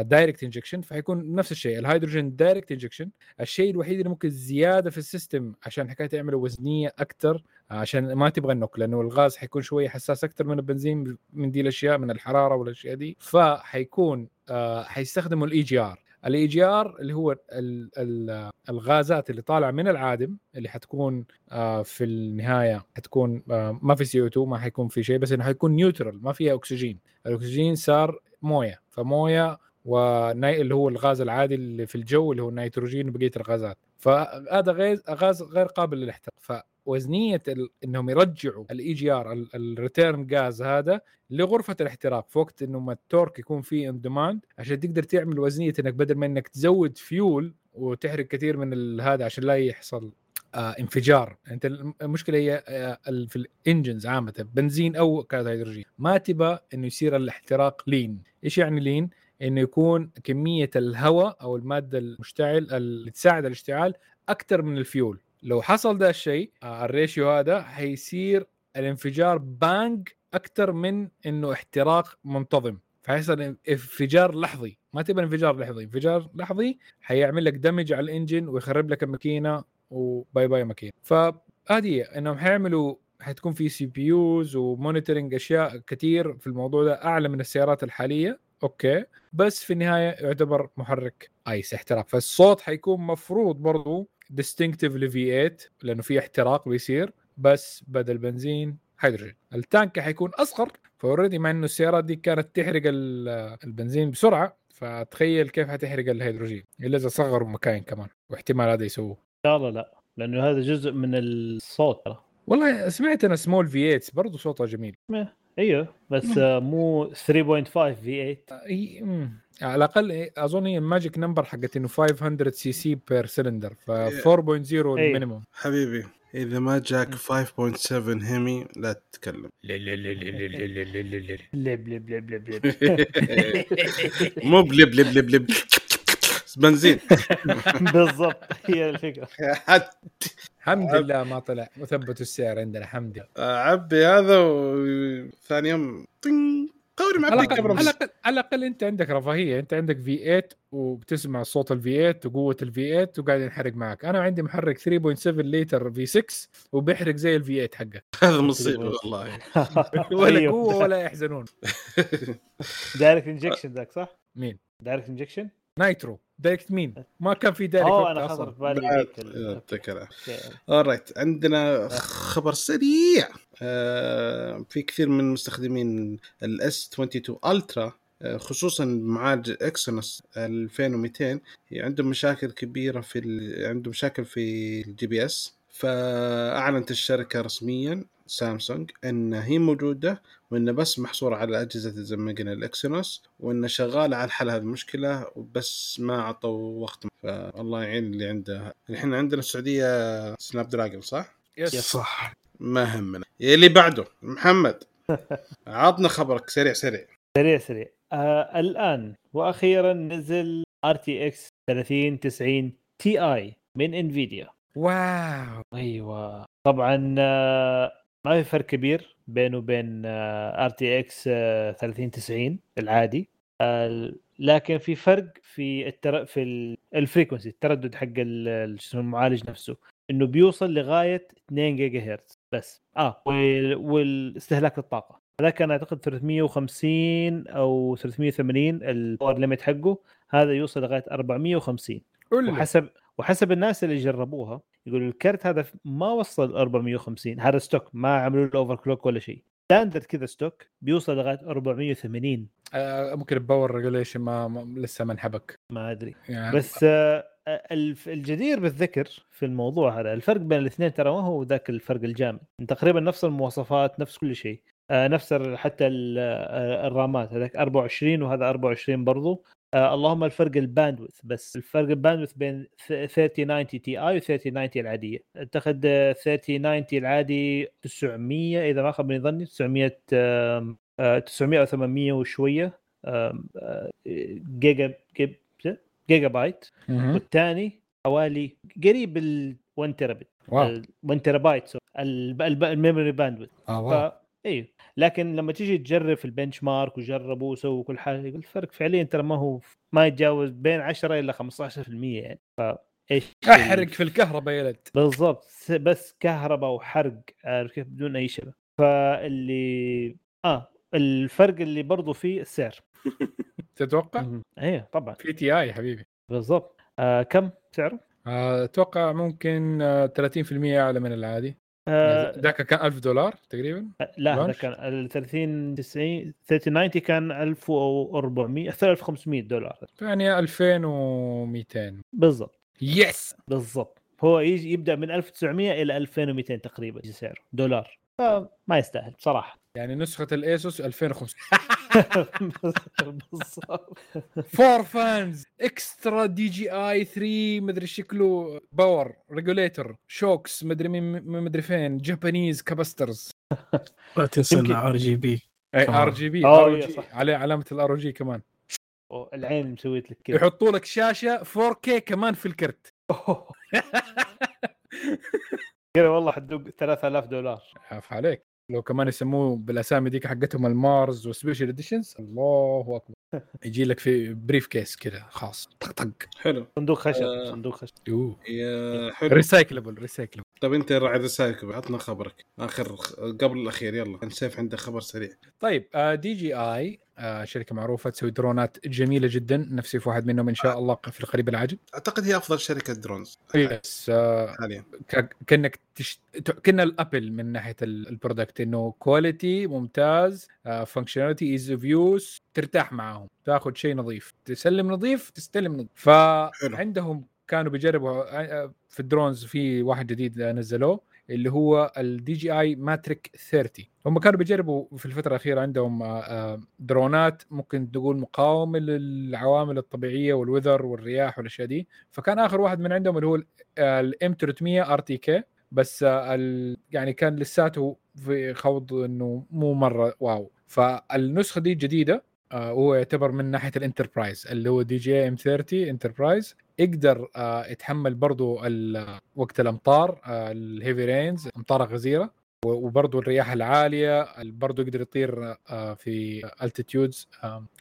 direct injection فحيكون نفس الشيء. الهيدروجين direct injection الشيء الوحيد اللي ممكن زيادة في ال system عشان حكاية يعملوا وزنية أكثر عشان ما تبغى ال knock لأنه الغاز حيكون شوية حساس أكثر من البنزين من دي الأشياء من الحرارة والأشياء دي. فحيكون آه حيستخدموا الاي جي ار الاي ار اللي هو ال ال الغازات اللي طالعة من العادم اللي حتكون آه في النهاية حتكون آه ما في CO2 ما حيكون في شيء بس إنه حيكون neutral ما فيها أكسجين. الأكسجين صار موية فموية وناي اللي هو الغاز العادي اللي في الجو اللي هو النيتروجين وبقية الغازات. فهذا غاز غاز غير قابل للاحتراق. فوزنيه ال... إنهم يرجعوا ال EGR ال return غاز هذا لغرفة الاحتراق في وقت إنه ما ال torque يكون فيه in demand عشان تقدر تعمل وزنية إنك بدل ما إنك تزود فيول وتحرق كثير من هذا عشان لا يحصل آه انفجار. أنت المشكلة هي آه في ال engines عامة بنزين أو هيدروجين ما تبى إنه يصير الاحتراق لين إيش يعني لين إنه يكون كمية الهواء أو المادة المشتعل اللي تساعد الاشتعال أكثر من الفيول لو حصل ده الشيء آه ال ratio هذا حيصير الانفجار bang أكثر من إنه احتراق منتظم. فحيصل انفجار لحظي. ما تبغى انفجار لحظي. انفجار لحظي حيعمل لك damage على ال engine ويخرب لك الماكينة و bye bye ماكينة. فهذه هي. إنهم حيعملوا حتكون في CPUs و monitoring أشياء كثير في الموضوع ده أعلى من السيارات الحالية. okay. بس في النهاية يعتبر محرك. ICE احتراق. فالصوت حيكون مفروض برضو distinctive ل V8 لأنه في احتراق بيصير بس بدل بنزين هيدروجين ال tank حيكون أصغر ف already مع إنه السيارات دي كانت تحرق ال- البنزين بسرعة فتخيل كيف حتحرق الهيدروجين إلا إذا صغروا مكاين كمان واحتمال هذا يسووه. ان شاء الله لا لأنه هذا جزء من الصوت والله سمعت أنا small V8 برضه صوتها جميل. إيوه بس مو 3.5 V8 إي- مم. على الأقل إيه، أظن هي ال magic number حقت إنه 500 cc per cylinder ف 4.0 ال minimum حبيبي إذا ما جاك 5.7 HEMI لا تتكلم. لب لب لب لب لب مو بلب لب لب لب بنزين. بالضبط هي الفكرة. الحمد لله ما طلع وثبتوا السعر عندنا الحمد لله. عبي هذا وثاني يوم طين قوري على معك الاقل على الاقل أنت عندك رفاهية أنت عندك V8 وبتسمع صوت ال V8 وقوة ال V8 وقاعد ينحرق معك. أنا عندي محرك 3.7 لتر V6 وبيحرق زي ال V8 حقه. هذا مصيبة والله. ولا أيوه. قوة ولا يحزنون. direct injection ذاك صح؟ مين؟ direct injection؟ nitro. direct مين؟ ما كان في direct أوه أنا في بالي يعطيك العافيه عندنا خبر سريع. آه في كثير من مستخدمين ال S22 Ultra خصوصا معالج Exynos 2200 عندهم مشاكل كبيرة في ال... عندهم مشاكل في ال GPS فأعلنت الشركة رسميا. سامسونج إن هي موجودة وانه بس محصورة على أجهزة زي ما قلنا ال Exynos وانه شغالة على حل هذه المشكلة بس ما أعطوا وقت. فالله يعين اللي عنده. الحين عندنا السعودية Snapdragon صح؟ yes صح. ما همنا. اللي بعده محمد. عطنا خبرك سريع سريع. سريع سريع. آه الآن وأخيرا نزل RTX 3090 Ti من Nvidia wow. أيوه. طبعا آه، ما في فرق كبير بينه وبين RTX 3090 العادي. آه، لكن في فرق في التر... في ال- ال frequency التردد حق المعالج نفسه. إنه بيوصل لغاية 2 جيجا هرتز بس. آه وال... والاستهلاك الطاقه هذا كان أعتقد 350 أو 380 ال power limit حقه. هذا يوصل لغاية 450 قول لي. وحسب وحسب الناس اللي جربوها يقولوا الكرت هذا ما وصل 450 هذا stock ما عملوا له overclock ولا شيء. standard كذا stock بيوصل لغاية 480 آه ممكن ال power regulation ما, ما لسه ما انحبك. ما أدري. يعني بس آه، الجدير بالذكر في الموضوع هذا الفرق بين الاثنين ترى ما هو ذاك الفرق الجامد. تقريبا نفس المواصفات نفس كل شيء. آه، نفس حتى آه، الرامات هذاك 24 وهذا 24 برضو. آه، اللهم الفرق ال bandwidth بس الفرق ال bandwidth بين ث- 3090 Ti و 3090 العادية. اعتقد آه، 3090 العادي 900 إذا ما خاب ظني 900 آم، آه، 900 أو 800 وشوية آه، جيجا جيجا بايت. والثاني حوالي قريب ال 1 تيرا بت wow. 1 تيرا بايت sorry. الب- الب- ال memory آه wow. أيوه لكن لما تيجي تجرب في ال benchmark وجربوا وسووا كل حاجة يقول الفرق فعليا ترى ما هو ما يتجاوز بين 10 إلى 15% يعني. فايش احرق في الكهرباء يا ولد بالضبط بس كهرباء وحرق عارف كيف؟ بدون أي شبه. فاللي آه الفرق اللي برضو فيه السعر. تتوقع؟ إيه طبعا. في تي آي حبيبي. بالضبط. آه كم سعره؟ آه، أتوقع ممكن آه، 30% أعلى من العادي. آه ذاك كان 1000 دولار تقريبا؟ لا هذا؟ كان ال 30 90 3090 كان 1400 1500 دولار. يعني 2200 بالضبط. يس! بالضبط. هو يجي يبدأ من 1900 إلى 2200 تقريبا سعره. دولار. فما يستاهل بصراحة. يعني نسخة الأيسوس 2500 بالضبط. فور فانز اكسترا دي جي اي 3 مدري شكله. باور ريجوليتر شوكس مدري من مدري فين. جابانيز كابسترز لا تنسى ار جي بي أي. ار جي بي. عليه علامة الار جي كمان. العين مسويت لك كذا يحطوا لك شاشة 4K كمان في الكرت. كذا والله حتدق 3000 دولار. عاف عليك. لو كمان يسموه بالأسامي ديك حقتهم المارز و special editions الله أكبر. يجي لك في briefcase كذا خاص. طق طق. حلو. صندوق خشب آه. صندوق خشب. يوه يا حلو. recyclable recyclable طيب أنت راعي رسائلك عطنا خبرك. آخر قبل الأخير يلا. كان سيف عنده خبر سريع. طيب DJI شركة معروفة تسوي درونات جميلة جدا. نفسي في واحد منهم إن شاء الله في القريب العاجل. أعتقد هي أفضل شركة drones. yes آه حاليا. كأنك تش... ت- كأنها Apple من ناحية ال- ال product إنه quality ممتاز functionality ease of use ترتاح معاهم تاخذ شيء نظيف تسلم نظيف تستلم نظيف. فعندهم كانوا بيجربوا آه، في ال drones في واحد جديد نزلوه. اللي هو ال DJI Matrice 30 هم كانوا بيجربوا في الفترة الأخيرة عندهم آه، آه، درونات ممكن تقول مقاومة للعوامل الطبيعية وال weather والرياح والأشياء دي. فكان آخر واحد من عندهم اللي هو ال M 300 RTK بس آه، يعني كان لساته في خوض إنه مو مرة واو. فالنسخة دي جديدة وهو يعتبر من ناحية ال enterprise اللي هو DJI M 30 enterprise يقدر آه، يتحمل برضو وقت الامطار آه، ال heavy rains امطار غزيرة و- وبرضو الرياح العالية برضو يقدر يطير آه، في altitudes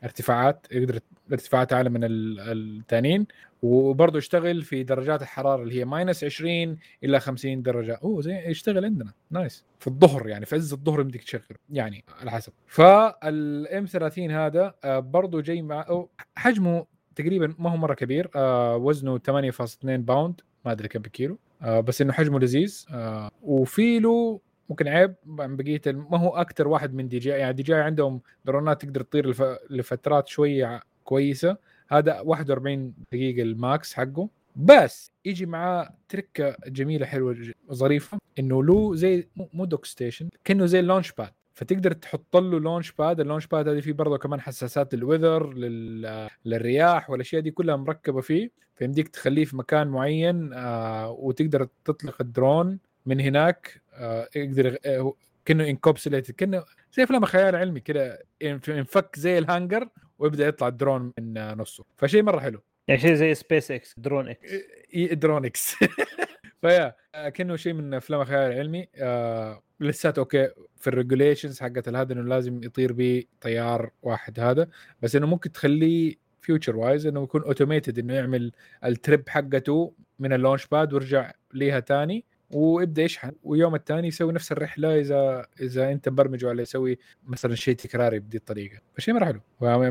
ارتفاعات يقدر ارتفاعات أعلى من ال- الثانيين وبرضه يشتغل في درجات الحرارة اللي هي minus 20 إلى 50 درجة. أوه زي يشتغل عندنا. nice في الظهر يعني في عز الظهر بدك تشغله يعني على حسب. فال M 30 هذا برضه جاي مع حجمه تقريبا ما هو مرة كبير آه، وزنه 8.2 pound ما أدري كم بكيلو آه، بس إنه حجمه لذيذ آه، وفي له ممكن عيب عن بقية ما هو أكثر واحد من DJI يعني DJI عندهم درونات تقدر تطير لف- لفترات شوية كويسة هذا 41 دقيقة ال max حقه بس يجي معاه تركة جميلة حلوة ظريفة إنه له زي مو dock station كأنه زي ال launch pad فتقدر تحط له launch pad ال launch pad هذه فيه برضه كمان حساسات لل weather لل... للرياح والأشياء دي كلها مركبة فيه فيمديك تخليه في مكان معين آه وتقدر تطلق الدرون من هناك آه يقدر آه كأنه encapsulated كأنه زي أفلام خيال علمي كده ينفك زي الهانجر ويبدأ يطلع الدرون من نصه فشيء مرة حلو. يعني شيء زي SpaceX DroneX إي- DroneX فيا آه، كأنه شيء من أفلام الخيال العلمي. آه لسات okay في ال regulations حقت هذا إنه لازم يطير به طيار واحد هذا بس إنه ممكن تخليه future wise إنه يكون automated إنه يعمل ال trip حقته من ال launch pad ويرجع ليها تاني. ويبدا يشحن ويوم الثاني يسوي نفس الرحلة إذا إذا أنت مبرمجه على يسوي مثلا شيء تكراري بدي الطريقة. فشيء مره حلو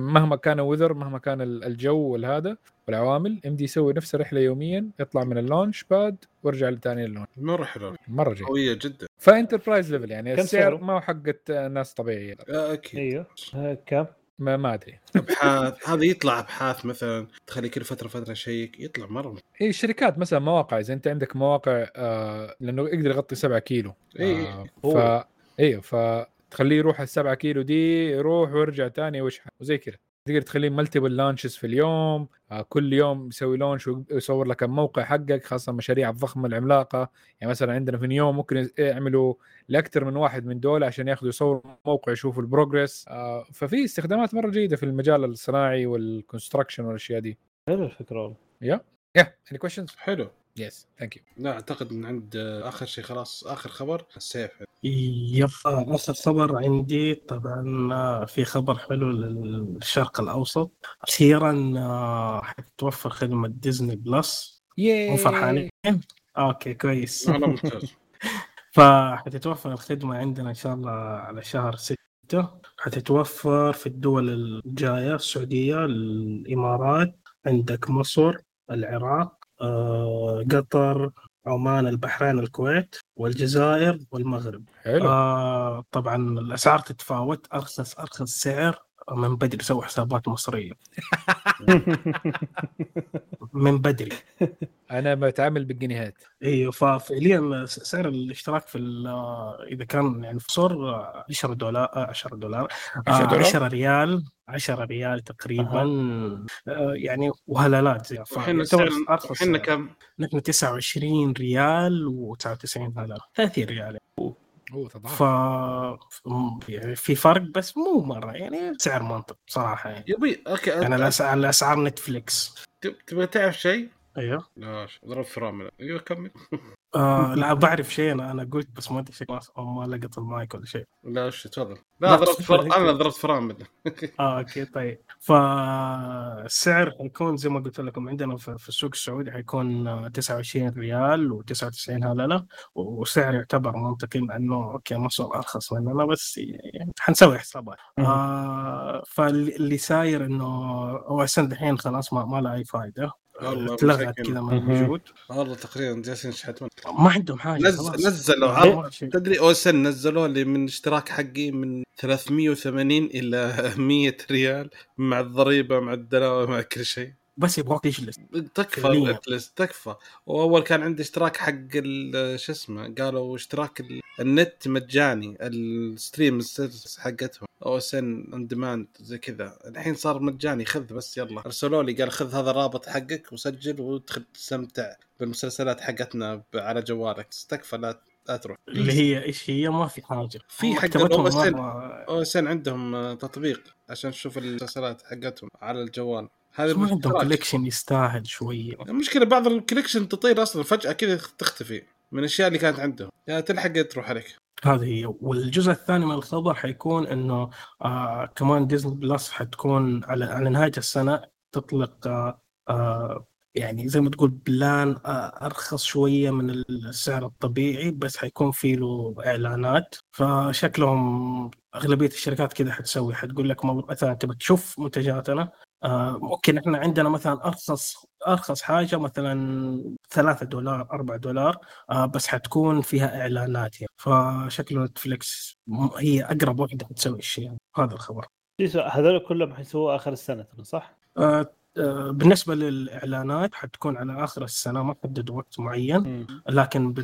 مهما كان weather مهما كان الجو والهذا والعوامل يمدي يسوي نفس الرحلة يوميا يطلع من ال launch pad ويرجع لثاني ال launch. مرة حلو. مرة جيد. قوية جدا. ف enterprise level يعني كم السعر؟ ما هو حقت ناس طبيعية. آه، أكيد. أيوه. آه، كم؟ ما, ما أدري. أبحاث هذا يطلع أبحاث مثلا تخلي كل فترة فترة check يطلع مرة اي الشركات مثلا مواقع إذا أنت عندك مواقع آه لأنه يقدر يغطي 7 كيلو. إي، آه هو. ف أيوه فتخليه يروح ال 7 كيلو دي يروح ويرجع تاني ويشحن وزي كذا. تقدر تخليه multiple launches في اليوم آه كل يوم يسوي launch ويصور لك الموقع حقك خاصة المشاريع الضخمة العملاقة. يعني مثلا عندنا في نيوم ممكن يعملوا لأكثر من واحد من دول عشان ياخذوا يصوروا موقع يشوفوا ال progress آه ففي استخدامات مرة جيدة في المجال الصناعي وال construction والأشياء دي. حلو الفكرة والله. يا يا any questions? حلو. yes thank you لا أعتقد من عند آخر شيء خلاص آخر خبر السيف yep آخر خبر عندي طبعا آه، في خبر حلو للشرق الأوسط. أخيرا آه، حتتوفر خدمة ديزني بلس yay مو فرحانين؟ okay كويس. والله ممتاز. فحتتوفر الخدمة عندنا إن شاء الله على شهر ستة. حتتوفر في الدول الجاية السعودية الإمارات عندك مصر. العراق آه، قطر عمان البحرين الكويت والجزائر والمغرب. حلو. آه طبعا الأسعار تتفاوت. أرخص أرخص سعر من بدري سووا حسابات مصرية. من بدري. أنا بتعامل بالجنيهات. أيوه ففعليا سعر الاشتراك في ال- إذا كان يعني في صور 10 دولار 10 دولار 10 دولار؟ 10 ريال. 10 ريال تقريبا. آه يعني وهلالات زي أرخص. سعر. كم؟ نحن 29 ريال و99 هلالة. 30 ريال. oh تضاعف. ف يعني في فرق بس مو مرة يعني سعر منطق بصراحه يعني. يبي okay يعني أنت- الاسعار الاسعار نتفليكس تب- تبغى تعرف شيء؟ أيوه. لا ضرب فرامل أيوه كمل. آه لا بعرف شيء أنا. أنا قلت بس ما أدري شيء ما ما لقط المايك ولا شيء. لا وش تفضل. لا، ضربت فر... أنا ضربت فرامل آه okay طيب. فالسعر حيكون زي ما قلت لكم عندنا في في السوق السعودي حيكون آه، 29 ريال و99 هلله وسعر يعتبر منطقي مع إنه okay مصر أرخص مننا بس يعني حنسوي حسابات آه فاللي ساير إنه هو عشان دحين خلاص ما, ما له أي فائده اتلغت. كذا من مهم. الوجود والله تقريبا جالسين يشحتون ما عندهم حاجة نزل خلاص. نزلوا ما- عرض ما. تدري أوسن نزلوا لي من اشتراك حقي من 380 إلى 100 ريال مع الضريبة مع الدلاوه مع كل شيء بس يبغاك تجلس. تكفى. الاتلس تكفى. وأول كان عندي اشتراك حق شو اسمه قالوا اشتراك ال- النت مجاني الستريم حقتهم أو سن اون ديماند زي كذا. الحين صار مجاني خذ بس يلا. أرسلوا لي قال خذ هذا الرابط حقك وسجل وادخل تستمتع بالمسلسلات حقتنا على جوالك. تكفى لا لا تروح. اللي هي إيش هي؟ ما في حاجة. في حق OSN عندهم آه، تطبيق عشان تشوف المسلسلات حقتهم على الجوال. هذا ما عندهم. collection يستاهل شوية. المشكلة بعض ال collection تطير أصلا فجأة كذا تختفي من الأشياء اللي كانت عندهم. يا تلحق تروح عليك. هذه هي. والجزء الثاني من الخبر حيكون إنه آه كمان ديزني بلس حتكون على على نهاية السنة تطلق آه آه يعني زي ما تقول بلان آه أرخص شوية من السعر الطبيعي بس حيكون في له إعلانات. فشكلهم أغلبية الشركات كذا حتسوي. حتقول لك مثلا تبى تشوف منتجاتنا آه ممكن إحنا عندنا مثلا أرخص أرخص حاجة مثلا 3 دولار 4 دولار آه بس حتكون فيها إعلانات يعني فشكله نتفليكس م- هي أقرب واحدة حتسوي الشيء يعني. هذا الخبر هذول كلهم حيسووا آخر السنة ترى صح؟ آه آه بالنسبة للإعلانات حتكون على آخر السنة ما حددوا وقت معين لكن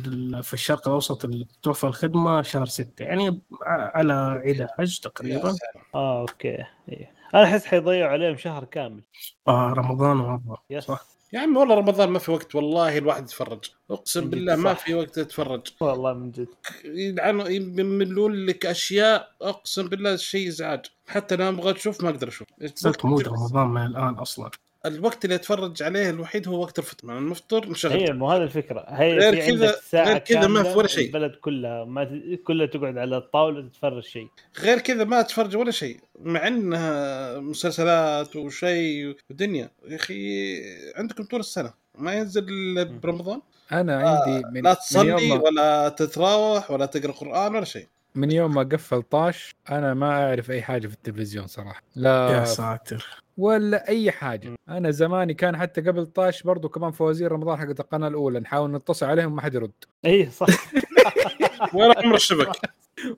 في الشرق الأوسط اللي توفر الخدمة شهر 6 يعني على عيد الحج تقريبا آه okay إيه. أنا أحس حيضيعوا عليهم شهر كامل. آه رمضان وهذا yes. صح. يا عمي والله رمضان ما في وقت والله الواحد يتفرج. أقسم بالله ما صح. في وقت تتفرج والله من جد. يلعنوا يملون لك أشياء أقسم بالله شيء ازعاج حتى أنا أبغى أشوف ما أقدر أشوف. صرت مود رمضان من الآن أصلا. الوقت اللي اتفرج عليه الوحيد هو وقت الفطر مع نفطر نشغل هي مو هذا الفكرة. هي غير كذا- غير كذا ما في ولا شيء. البلد كلها ما ت... كلها تقعد على الطاولة تتفرج شيء. غير كذا ما اتفرج ولا شيء مع انها مسلسلات وشيء ودنيا. يا أخي عندكم طول السنة ما ينزل إلا برمضان؟ أنا آه، عندي من, لا من تصلي ولا تتراوح ولا تقرأ قرآن ولا شيء. من يوم ما قفل طاش أنا ما أعرف أي حاجة في التلفزيون صراحة. لا يا ساتر. ولا أي حاجة. أنا زماني كان حتى قبل طاش برضو كمان فوازير رمضان حقت القناة الأولى نحاول نتصل عليهم ما حد يرد. اي إيه، صح. ولا عمر الشبك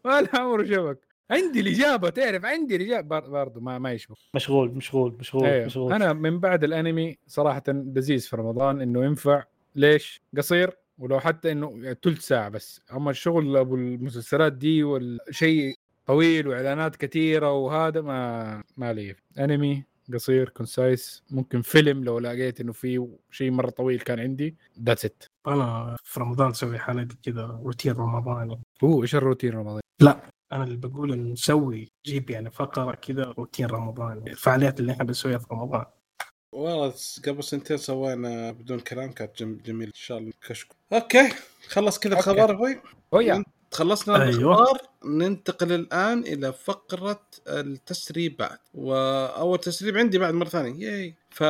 ولا عمره شبك. عندي الإجابة تعرف عندي الإجابة. بر- برضو ما ما يشبك. مشغول مشغول مشغول أيوه. مشغول. أنا من بعد الأنمي صراحة لذيذ في رمضان إنه ينفع. ليش؟ قصير. ولو حتى إنه ثلث ساعة بس. أما الشغل أبو المسلسلات دي والشيء طويل وإعلانات كثيرة وهذا ما ما لي. انمي قصير concise ممكن فيلم لو لقيت إنه في شيء مرة طويل كان عندي. that's it أنا في رمضان أسوي حالتي كذا روتين رمضاني. هو إيش الروتين رمضان أنا اللي بقول إنه نسوي جيب يعني فقرة كذا روتين رمضاني. الفعاليات اللي إحنا بنسويها في رمضان. والله قبل سنتين سوينا بدون كلام كانت جم- جميل إن شاء الله. كشكو. أوكي خلص كذا. الخبر أبوي أو يا خلصنا أيوة. الاخبار ننتقل الآن إلى فقرة التسريبات. وأول تسريب عندي بعد مرة ثانية. ياي ف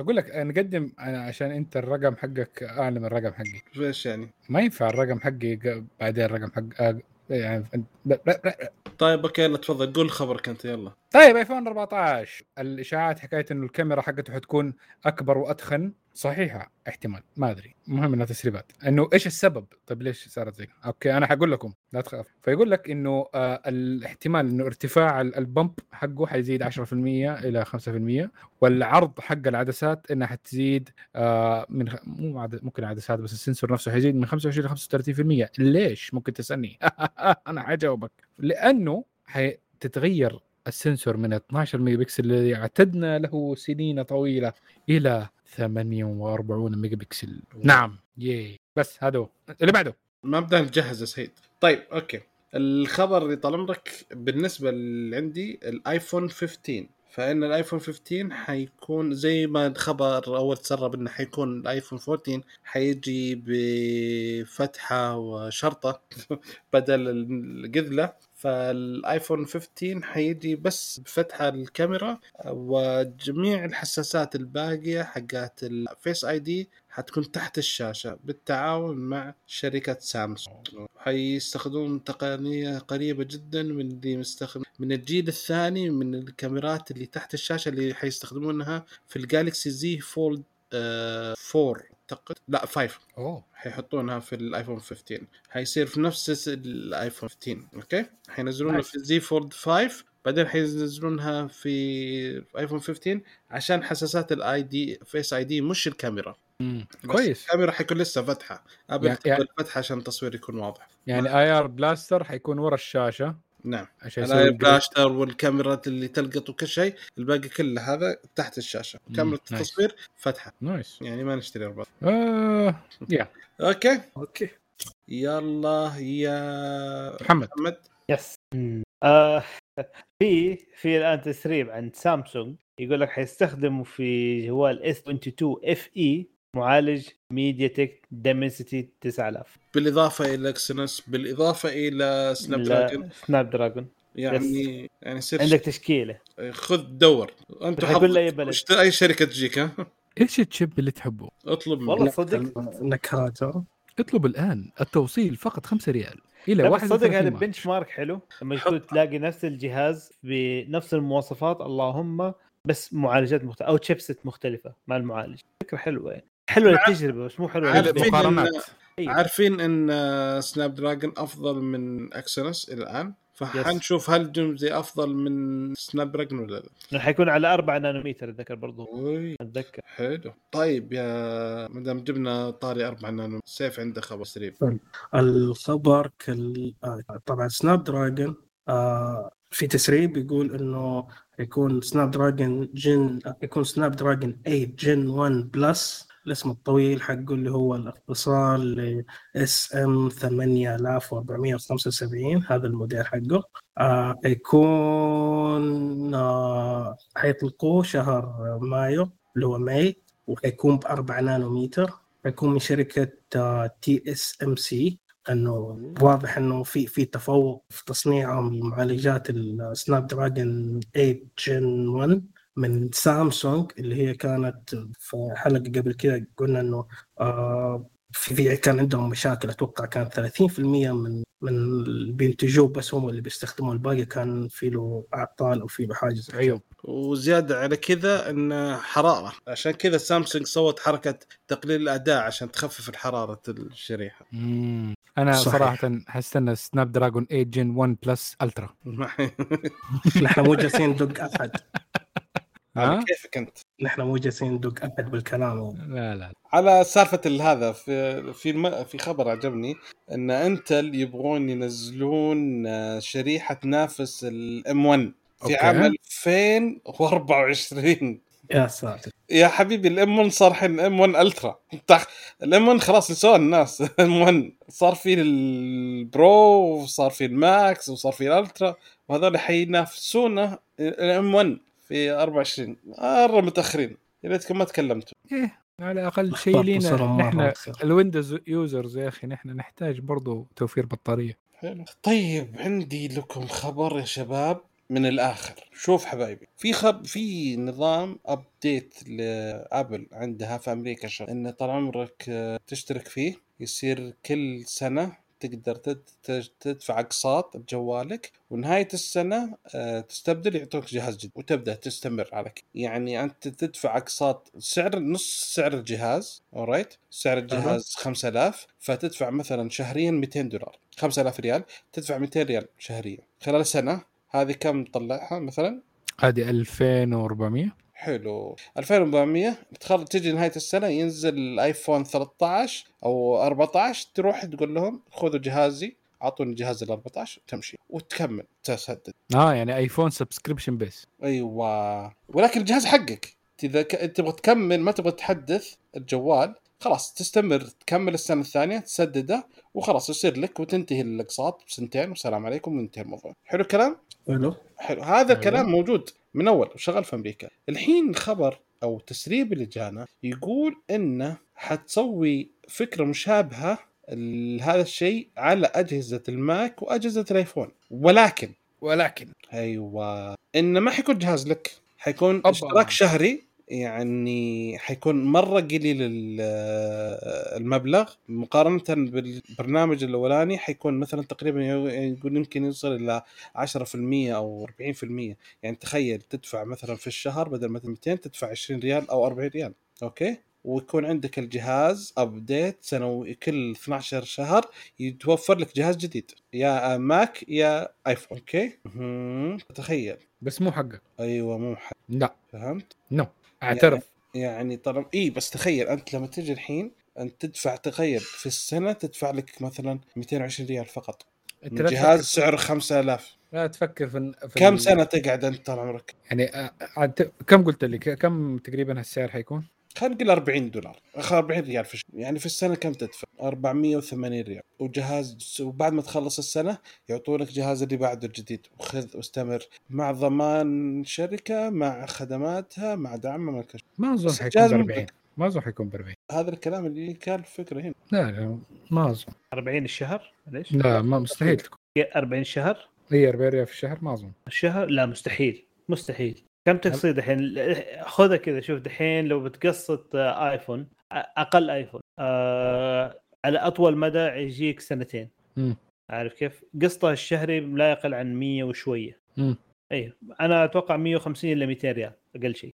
أقول لك نقدم أنا عشان أنت الرقم حقك اعلى من الرقم حقي. إيش يعني؟ ما ينفع الرقم حقي ق- بعدين الرقم حق آه، يعني لا لا لا. طيب okay يلا تفضل. قول خبرك أنت يلا. طيب ايفون 14 الإشاعات حكاية إنه الكاميرا حقته حتكون أكبر وأتخن. صحيحة. احتمال. ما أدري. المهم إنها تسريبات. إنه إيش السبب؟ طيب ليش صارت زي؟ okay أنا حقول لكم. لا تخاف. فيقول لك إنه آه الاحتمال إنه ارتفاع ال- ال bump حقه حيزيد 10% إلى 5% والعرض حق العدسات إنها حتزيد آه من خ... مو عد... ممكن عدسات بس ال sensor نفسه حيزيد من 25 ل 35% ليش؟ ممكن تسألني. أنا حجاوبك. لأنه حتتغير ال sensor من 12 ميجا بكسل الذي اعتدنا له سنين طويلة إلى 48 ميجا بكسل نعم. yay. بس هذا هو. اللي بعده. ما بدنا نجهز يا سعيد. طيب okay. الخبر اللي طال عمرك بالنسبة اللي عندي الآيفون 15 فإن الآيفون 15 حيكون زي ما الخبر اول تسرب إنه حيكون الآيفون 14 حيجي بفتحة وشرطة بدل القذله فالايفون 15 حيجي بس بفتحه الكاميرا وجميع الحساسات الباقية حقات ال Face ID حتكون تحت الشاشة بالتعاون مع شركة سامسونج. حيستخدمون تقنية قريبة جدا من اللي مستخدم من الجيل الثاني من الكاميرات اللي تحت الشاشة اللي حيستخدمونها في الجالكسي Z Fold آه 4 أعتقد لا 5 أوه. حيحطونها في الايفون 15 حيصير في نفس الايفون 15 أوكي؟ حينزلونها. في زي فولد 5 بعدين حينزلونها في ايفون 15 عشان حساسات الاي دي فيس اي دي مش الكاميرا. كويس. الكاميرا حيكون لسه فتحة. ابل يعني- يعني فتحة عشان التصوير يكون واضح. يعني اي ار بلاستر حيكون ورا الشاشة. نعم. عشان يسوي. بلاشتر والكاميرا اللي تلقط وكل شيء الباقي كله هذا تحت الشاشة. كاميرا نايس. التصوير فتحة. نايس يعني ما نشتري أربعة. آه يا Okay. Okay. يلا يا محمد. محمد. Yes آه في في الآن تسريب عند سامسونج. يقول لك حيستخدموا في جوال S 22 FE معالج MediaTek Dimensity 9000 بالإضافة إلى Exynos بالإضافة إلى Snapdragon Snapdragon يعني يعني سير عندك تشكيلة. خذ دور. أنت حظك. وش- أي شركة تجيك ها؟ إيش ال chip اللي تحبه؟ اطلب منه. والله صدق. نكهات ها؟ اطلب الآن التوصيل فقط 5 ريال إلى 31 صدق هذا. Benchmark حلو. لما تكون تلاقي نفس الجهاز بنفس المواصفات اللهم بس معالجات مختلفه أو chipset مختلفة مع المعالج. فكرة حلوة يعني. حلوة التجربة بس مو حلوة عارف للبيع. فين مقارنات. أيوة. عارفين إن Snapdragon أفضل من Exynos إلى الآن؟ فحنشوف هل Exynos أفضل من Snapdragon ولا لا. حيكون على 4 نانومتر أتذكر برضو. أوي. أتذكر. حلو. طيب يا مدام جبنا طاري 4 نانو سيف عنده خبر سريع. الخبر كل... آه، طبعا Snapdragon آه في تسريب يقول إنه يكون Snapdragon Gen يكون Snapdragon 8 Gen 1 Plus الاسم الطويل حقه اللي هو الاختصار ل SM 8475 هذا الموديل حقه. آه يكون آه حيطلقوه شهر مايو اللي هو May وحيكون ب 4 نانومتر حيكون من شركة TSMC إنه واضح إنه في في تفوق في تصنيعهم لمعالجات ال Snapdragon 8 Gen 1 من سامسونج اللي هي كانت في حلقة قبل كذا قلنا إنه آه في كان عندهم مشاكل أتوقع كان 30% من من اللي بينتجوه بس هم اللي بيستخدموا الباقي كان في له أعطال أو في له حاجة زي كذا. عيوب وزيادة على كذا إن حرارة عشان كذا سامسونج سوت حركة تقليل الأداء عشان تخفف حراره الشريحة مم. أنا صحيح. صراحة حستنى Snapdragon 8 Gen 1 Plus Ultra نحن مو جالسين ندق أحد؟ على كيفك أنت؟ نحن مو جالسين ندق أحد بالكلام. لا لا. على سالفة هذا في في الم... في خبر عجبني إن إنتل يبغون ينزلون آه، شريحة تنافس ال M 1 في okay. عام 2024 يا ساتر. يا حبيبي ال M 1 صار الحين M 1 Ultra. ال M 1 خلاص نسوها الناس. M 1 صار في ال Pro وصار في ال Max وصار في ال Ultra وهذول حينافسونا ال M 1 في 24 مره متأخرين. يا ريتكم ما تكلمتوا. إيه على الاقل شيء لينا نحن. ال Windows users يا أخي نحن نحتاج برضو توفير بطارية. حلو. طيب عندي لكم خبر يا شباب من الآخر. شوف حبايبي. في خب في نظام update لأبل عندها في أمريكا شغل إن طال عمرك آه، تشترك فيه يصير كل سنة تقدر تد- تد- تدفع أقساط بجوالك ونهاية السنة آه، تستبدل يعطوك جهاز جديد وتبدأ تستمر على يعني أنت تدفع أقساط سعر نص سعر الجهاز alright سعر الجهاز 5000 فتدفع مثلا شهريا 200 دولار. 5000 ريال تدفع 200 ريال شهريا. خلال سنة هذه كم تطلعها مثلا؟ هذه 2400 حلو. 2400 تخرج تجي نهاية السنة ينزل الآيفون 13 أو 14 تروح تقول لهم خذوا جهازي أعطوني جهاز ال 14 تمشي وتكمل تسدد. آه يعني آيفون subscription base. أيوه. ولكن الجهاز حقك. إذا ك... تبغى تكمل ما تبغى تحدث الجوال خلاص تستمر تكمل السنة الثانية تسدده وخلاص يصير لك وتنتهي الأقساط بسنتين والسلام عليكم وينتهي الموضوع. حلو الكلام؟ حلو. حلو. هذا. الكلام موجود. من أول وشغال في أمريكا. الحين خبر أو تسريب اللي جانا يقول انه حتسوي فكرة مشابهة لهذا الشيء على أجهزة الماك وأجهزة الآيفون. ولكن ولكن. أيوه. انه ما حيكون جهاز لك حيكون. اشتراك شهري يعني حيكون مرة قليل ال- المبلغ. مقارنة بالبرنامج الأولاني حيكون مثلا تقريبا يقول يمكن يوصل إلى 10% أو 40% يعني تخيل تدفع مثلا في الشهر بدل مثلا 200 تدفع 20 ريال أو 40 ريال. Okay؟ ويكون عندك الجهاز update سنوي كل 12 شهر يتوفر لك جهاز جديد. يا ماك يا آيفون. Okay. تخيل. بس مو حقك. أيوه مو حق. لا. فهمت؟ نو اعترف يعني طالما اي بس تخيل أنت لما تجي الحين أنت تدفع تخيل في السنة تدفع لك مثلا 220 ريال فقط جهاز سعره 5000 لا تفكر في, في كم سنة تقعد أنت طال عمرك؟ يعني عاد كم قلت لي كم تقريبا هالسعر حيكون؟ خلينا نقول 40 دولار. أخ 40 ريال في الشهر يعني في السنة كم تدفع؟ 480 ريال. وجهاز وبعد ما تخلص السنة يعطونك جهاز اللي بعده الجديد. وخذ واستمر مع ضمان شركة مع خدماتها مع دعمها مع كل شيء. ما أظن حيكون ب مو 40 ما أظن حيكون ب 40 هذا الكلام اللي كان الفكرة هنا. لا لا ما أظن. 40 الشهر؟ ليش؟ لا ما مستحيل تكون. 40 الشهر هي 40 ريال في الشهر؟ ما أظن. الشهر؟ لا مستحيل. مستحيل. كم تقصير دحين خذها كذا شوف دحين لو بتقسط آه، آيفون أقل آيفون آه على أطول مدى يجيك سنتين مم. عارف كيف؟ قسطه الشهري لا يقل عن 100 وشوية مم. أيوه أنا أتوقع 150 إلى 200 ريال أقل شيء.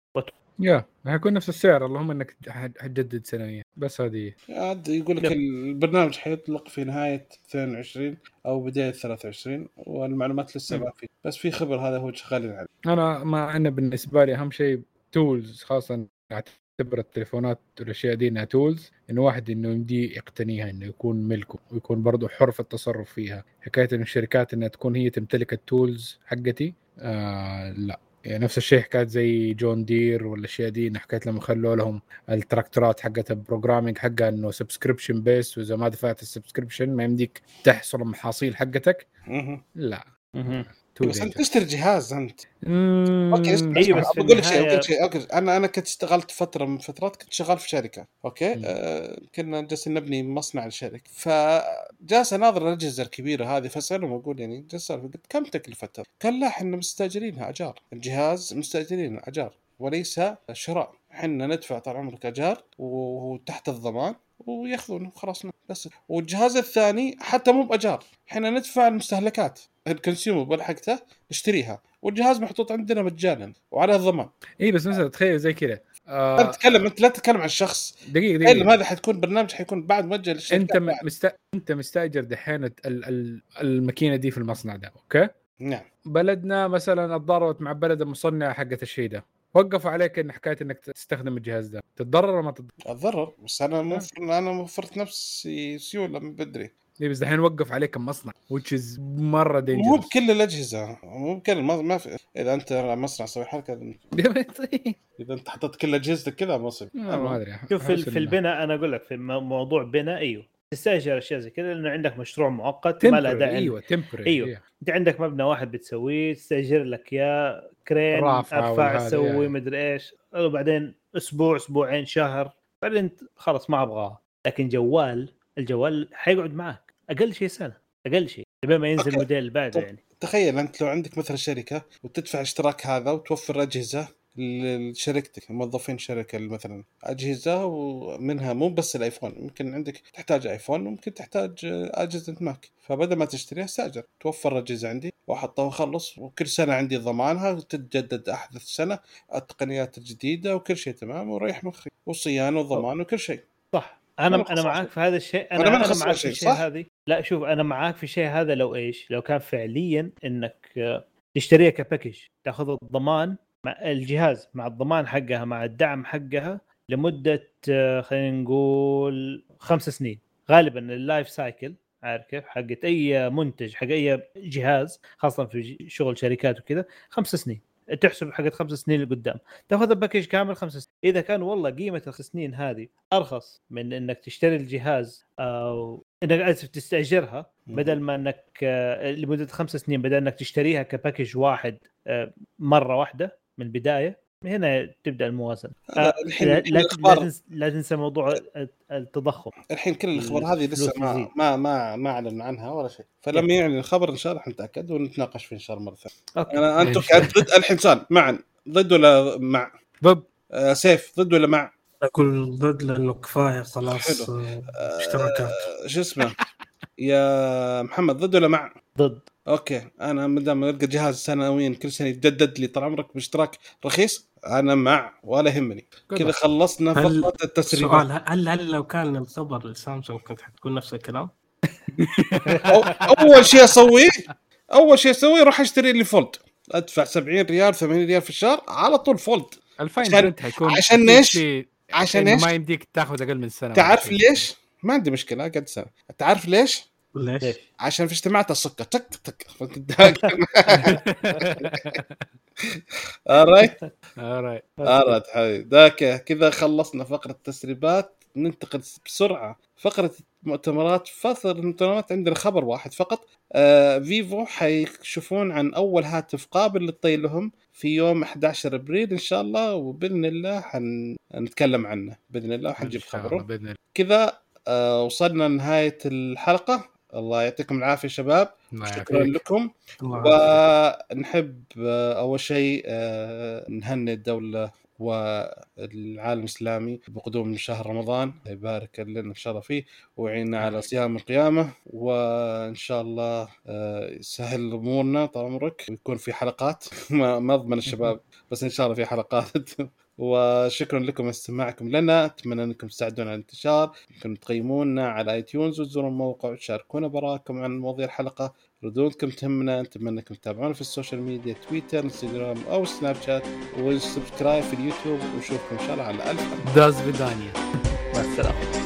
يا حيكون نفس السعر اللهم إنك حتجدد سنويا. بس هذه. عاد يقول لك. البرنامج حيطلق في نهاية 22 أو بداية 23 والمعلومات لسه. ما في. بس في خبر هذا هو شغالين عليه. أنا ما أنا بالنسبة لي أهم شيء tools خاصة أعتبر التليفونات والأشياء دي إنها tools انه واحد إنه يمديه يقتنيها إنه يكون ملكه ويكون برضه حر في التصرف فيها. حكاية انه الشركات إنها تكون هي تمتلك ال tools حقتي آه لا. يعني نفس الشيء حكاية زي John Deere والاشياء دي انه حكاية لما خلوا لهم التراكتورات حقت ال programming حقها إنه subscription base وإذا ما دفعت ال subscription ما يمديك تحصل المحاصيل حقتك. لا. بس أنت. تشتري جهاز أنت. مم، okay اسمع بس بقول لك شيء بقول لك شيء. Okay أنا أنا كنت اشتغلت فترة من فترات كنت شغال في شركة okay؟ مم. آه كنا جالسين نبني مصنع الشركة فجالس أناظر الأجهزة الكبيرة هذه فاسالهم أقول يعني جالس قلت كم تكلفتها؟ قال لا إحنا مستأجرينها أجار. الجهاز مستأجرينه أجار وليس شراء. إحنا ندفع طال عمرك أجار وتحت الضمان وياخذونه خلاص بس. والجهاز الثاني حتى مو بأجار. إحنا ندفع المستهلكات. ال consumable حقته نشتريها. والجهاز محطوط عندنا مجانا وعلى الضمان. اي بس مثلا تخيل زي كذا. انت آه تتكلم أنت لا تتكلم عن شخص. دقيقة دقيقة. هذا حتكون برنامج حيكون بعد موجه للشركات أنت بعد. مست... أنت مستأجر دحين ال... ال... الماكينة دي في المصنع ده أوكي؟ نعم. بلدنا مثلا اتضاربت مع بلد المصنع حقت الشيء ده. وقفوا عليك إن حكاية إنك تستخدم الجهاز ده. تتضرر ولا ما تتضرر؟ أتضرر بس أنا موفر أنا وفرت نفسي سيولة من بدري. إيه بس دحين وقف عليك المصنع which is مرة مو دينجرس بكل الأجهزة مو بكل ما, ما في إذا أنت مصنع سوي حركة إذا انت حطيت كل أجهزتك كذا ما أدري شوف في, في البناء أنا أقول لك في مو- موضوع بناء أيوه. تستأجر أشياء زي كذا لأنه عندك مشروع مؤقت ما له داعي. أيوه تمبري أيوه. أنت عندك مبنى واحد بتسويه تستأجر لك يا كرين ارفع تسوي يعني. مدري إيش. وبعدين أسبوع أسبوعين شهر. بعدين انت خلاص ما ابغاها لكن جوال الجوال حيقعد معك أقل شيء سنة أقل شيء لما ما ينزل اللي بعده. يعني. تخيل أنت لو عندك مثلا شركة وتدفع اشتراك هذا وتوفر أجهزة لشركتك موظفين الشركة مثلا أجهزة ومنها مو بس الآيفون ممكن عندك تحتاج آيفون ممكن تحتاج أجهزة ماك. فبدل ما تشتريها استأجر. توفر أجهزة عندي وأحطها وأخلص وكل سنة عندي ضمانها وتتجدد أحدث سنة التقنيات الجديده وكل شيء تمام وريح مخي وصيانة وضمان وكل شيء صح. أنا أنا أنا معاك في هذا الشيء أنا أنا أنا خسرت معاك في شيء، الشيء؟ هذه. لا شوف أنا معاك في الشيء هذا لو إيش؟ لو كان فعليا إنك آه، تشتريها كباكج تأخذ الضمان مع الجهاز مع الضمان حقها مع الدعم حقها لمدة آه، خلينا نقول خمس سنين. غالبا ال life cycle عارف كيف؟ حقت أي منتج حق أي جهاز خاصة في شغل شركات وكذا خمس سنين. تحسب حقت خمس سنين لقدام. تاخذ ال package كامل خمس سنين. إذا كان والله قيمة الخمس سنين هذه أرخص من إنك تشتري الجهاز أو إنك اسف تستأجرها بدل ما إنك آه، لمدة خمس سنين بدل إنك تشتريها ك package واحد آه، مرة واحدة من البداية هنا تبدأ الموازنة. لا، آه، الحين لا, الحين لا, تنسى, لا تنسى موضوع التضخم. الحين كل الأخبار هذه لسه ما. ما ما ما أعلن عنها ولا شيء. فلما يعلن الخبر إن شاء الله نتاكد ونتناقش فيه إن شاء الله مرة ثانية. أوكي. أنا أنتم ضد الحين سؤال معا. ضد ولا مع؟ ضد. آه سيف ضد ولا مع؟ أقول ضد لأنه كفاية خلاص حلو. آه، آه، اشتراكات شو اسمه؟ يا محمد ضد ولا مع؟ ضد. أوكي أنا ما دام القى جهاز سنويا كل سنة يتجدد لي طال عمرك باشتراك رخيص أنا مع ولا يهمني كذا خلصنا هل- فقره التسريبات سؤال هل هل لو كان الخبر لسامسونج كنت حتكون نفس الكلام؟ أو- أول شيء أسويه أول شيء أسويه أروح أشتري لي فولد أدفع 70 ريال 80 ريال في الشهر على طول فولد الفاين عشان- حيكون عشان؟ في- عشان إيش؟ ما يمديك تاخذ أقل من سنة تعرف ليش؟ ما عندي مشكلة قد سنة تعرف ليش؟ ليش؟ عشان في اجتماعات السكر تك تك. تك alright Alright. alright حبيبي. ذاك كذا خلصنا فقرة التسريبات. ننتقل بسرعة. فقرة المؤتمرات فقره المؤتمرات عندنا خبر واحد فقط. آه فيفو حيكشفون عن أول هاتف قابل للطي لهم في يوم 11 أبريل إن شاء الله وبإذن الله حنتكلم عنه. بإذن الله وحنجيب خبره. بإذن الله. كذا آه وصلنا لنهاية الحلقة. الله يعطيكم العافية شباب. شكرا. لكم. ونحب آه، أول شيء آه، نهنئ الدولة والعالم الإسلامي بقدوم شهر رمضان. يبارك لنا إن شاء الله فيه ويعيننا على صيام القيامة. وإن شاء الله آه، يسهل أمورنا طال عمرك ويكون في حلقات. ما ما أضمن الشباب بس إن شاء الله في حلقات. وشكرا لكم استماعكم لنا. أتمنى أنكم تساعدونا على الانتشار. يمكن تقيمونا على اي تيونز وتزورون الموقع وتشاركونا براءكم عن مواضيع الحلقة. ردودكم تهمنا. نتمنى أنكم تتابعونا في ال social media تويتر إنستغرام أو سناب شات. و subscribe في اليوتيوب. ونشوفكم إن شاء الله على ألف до свидания مع السلامة.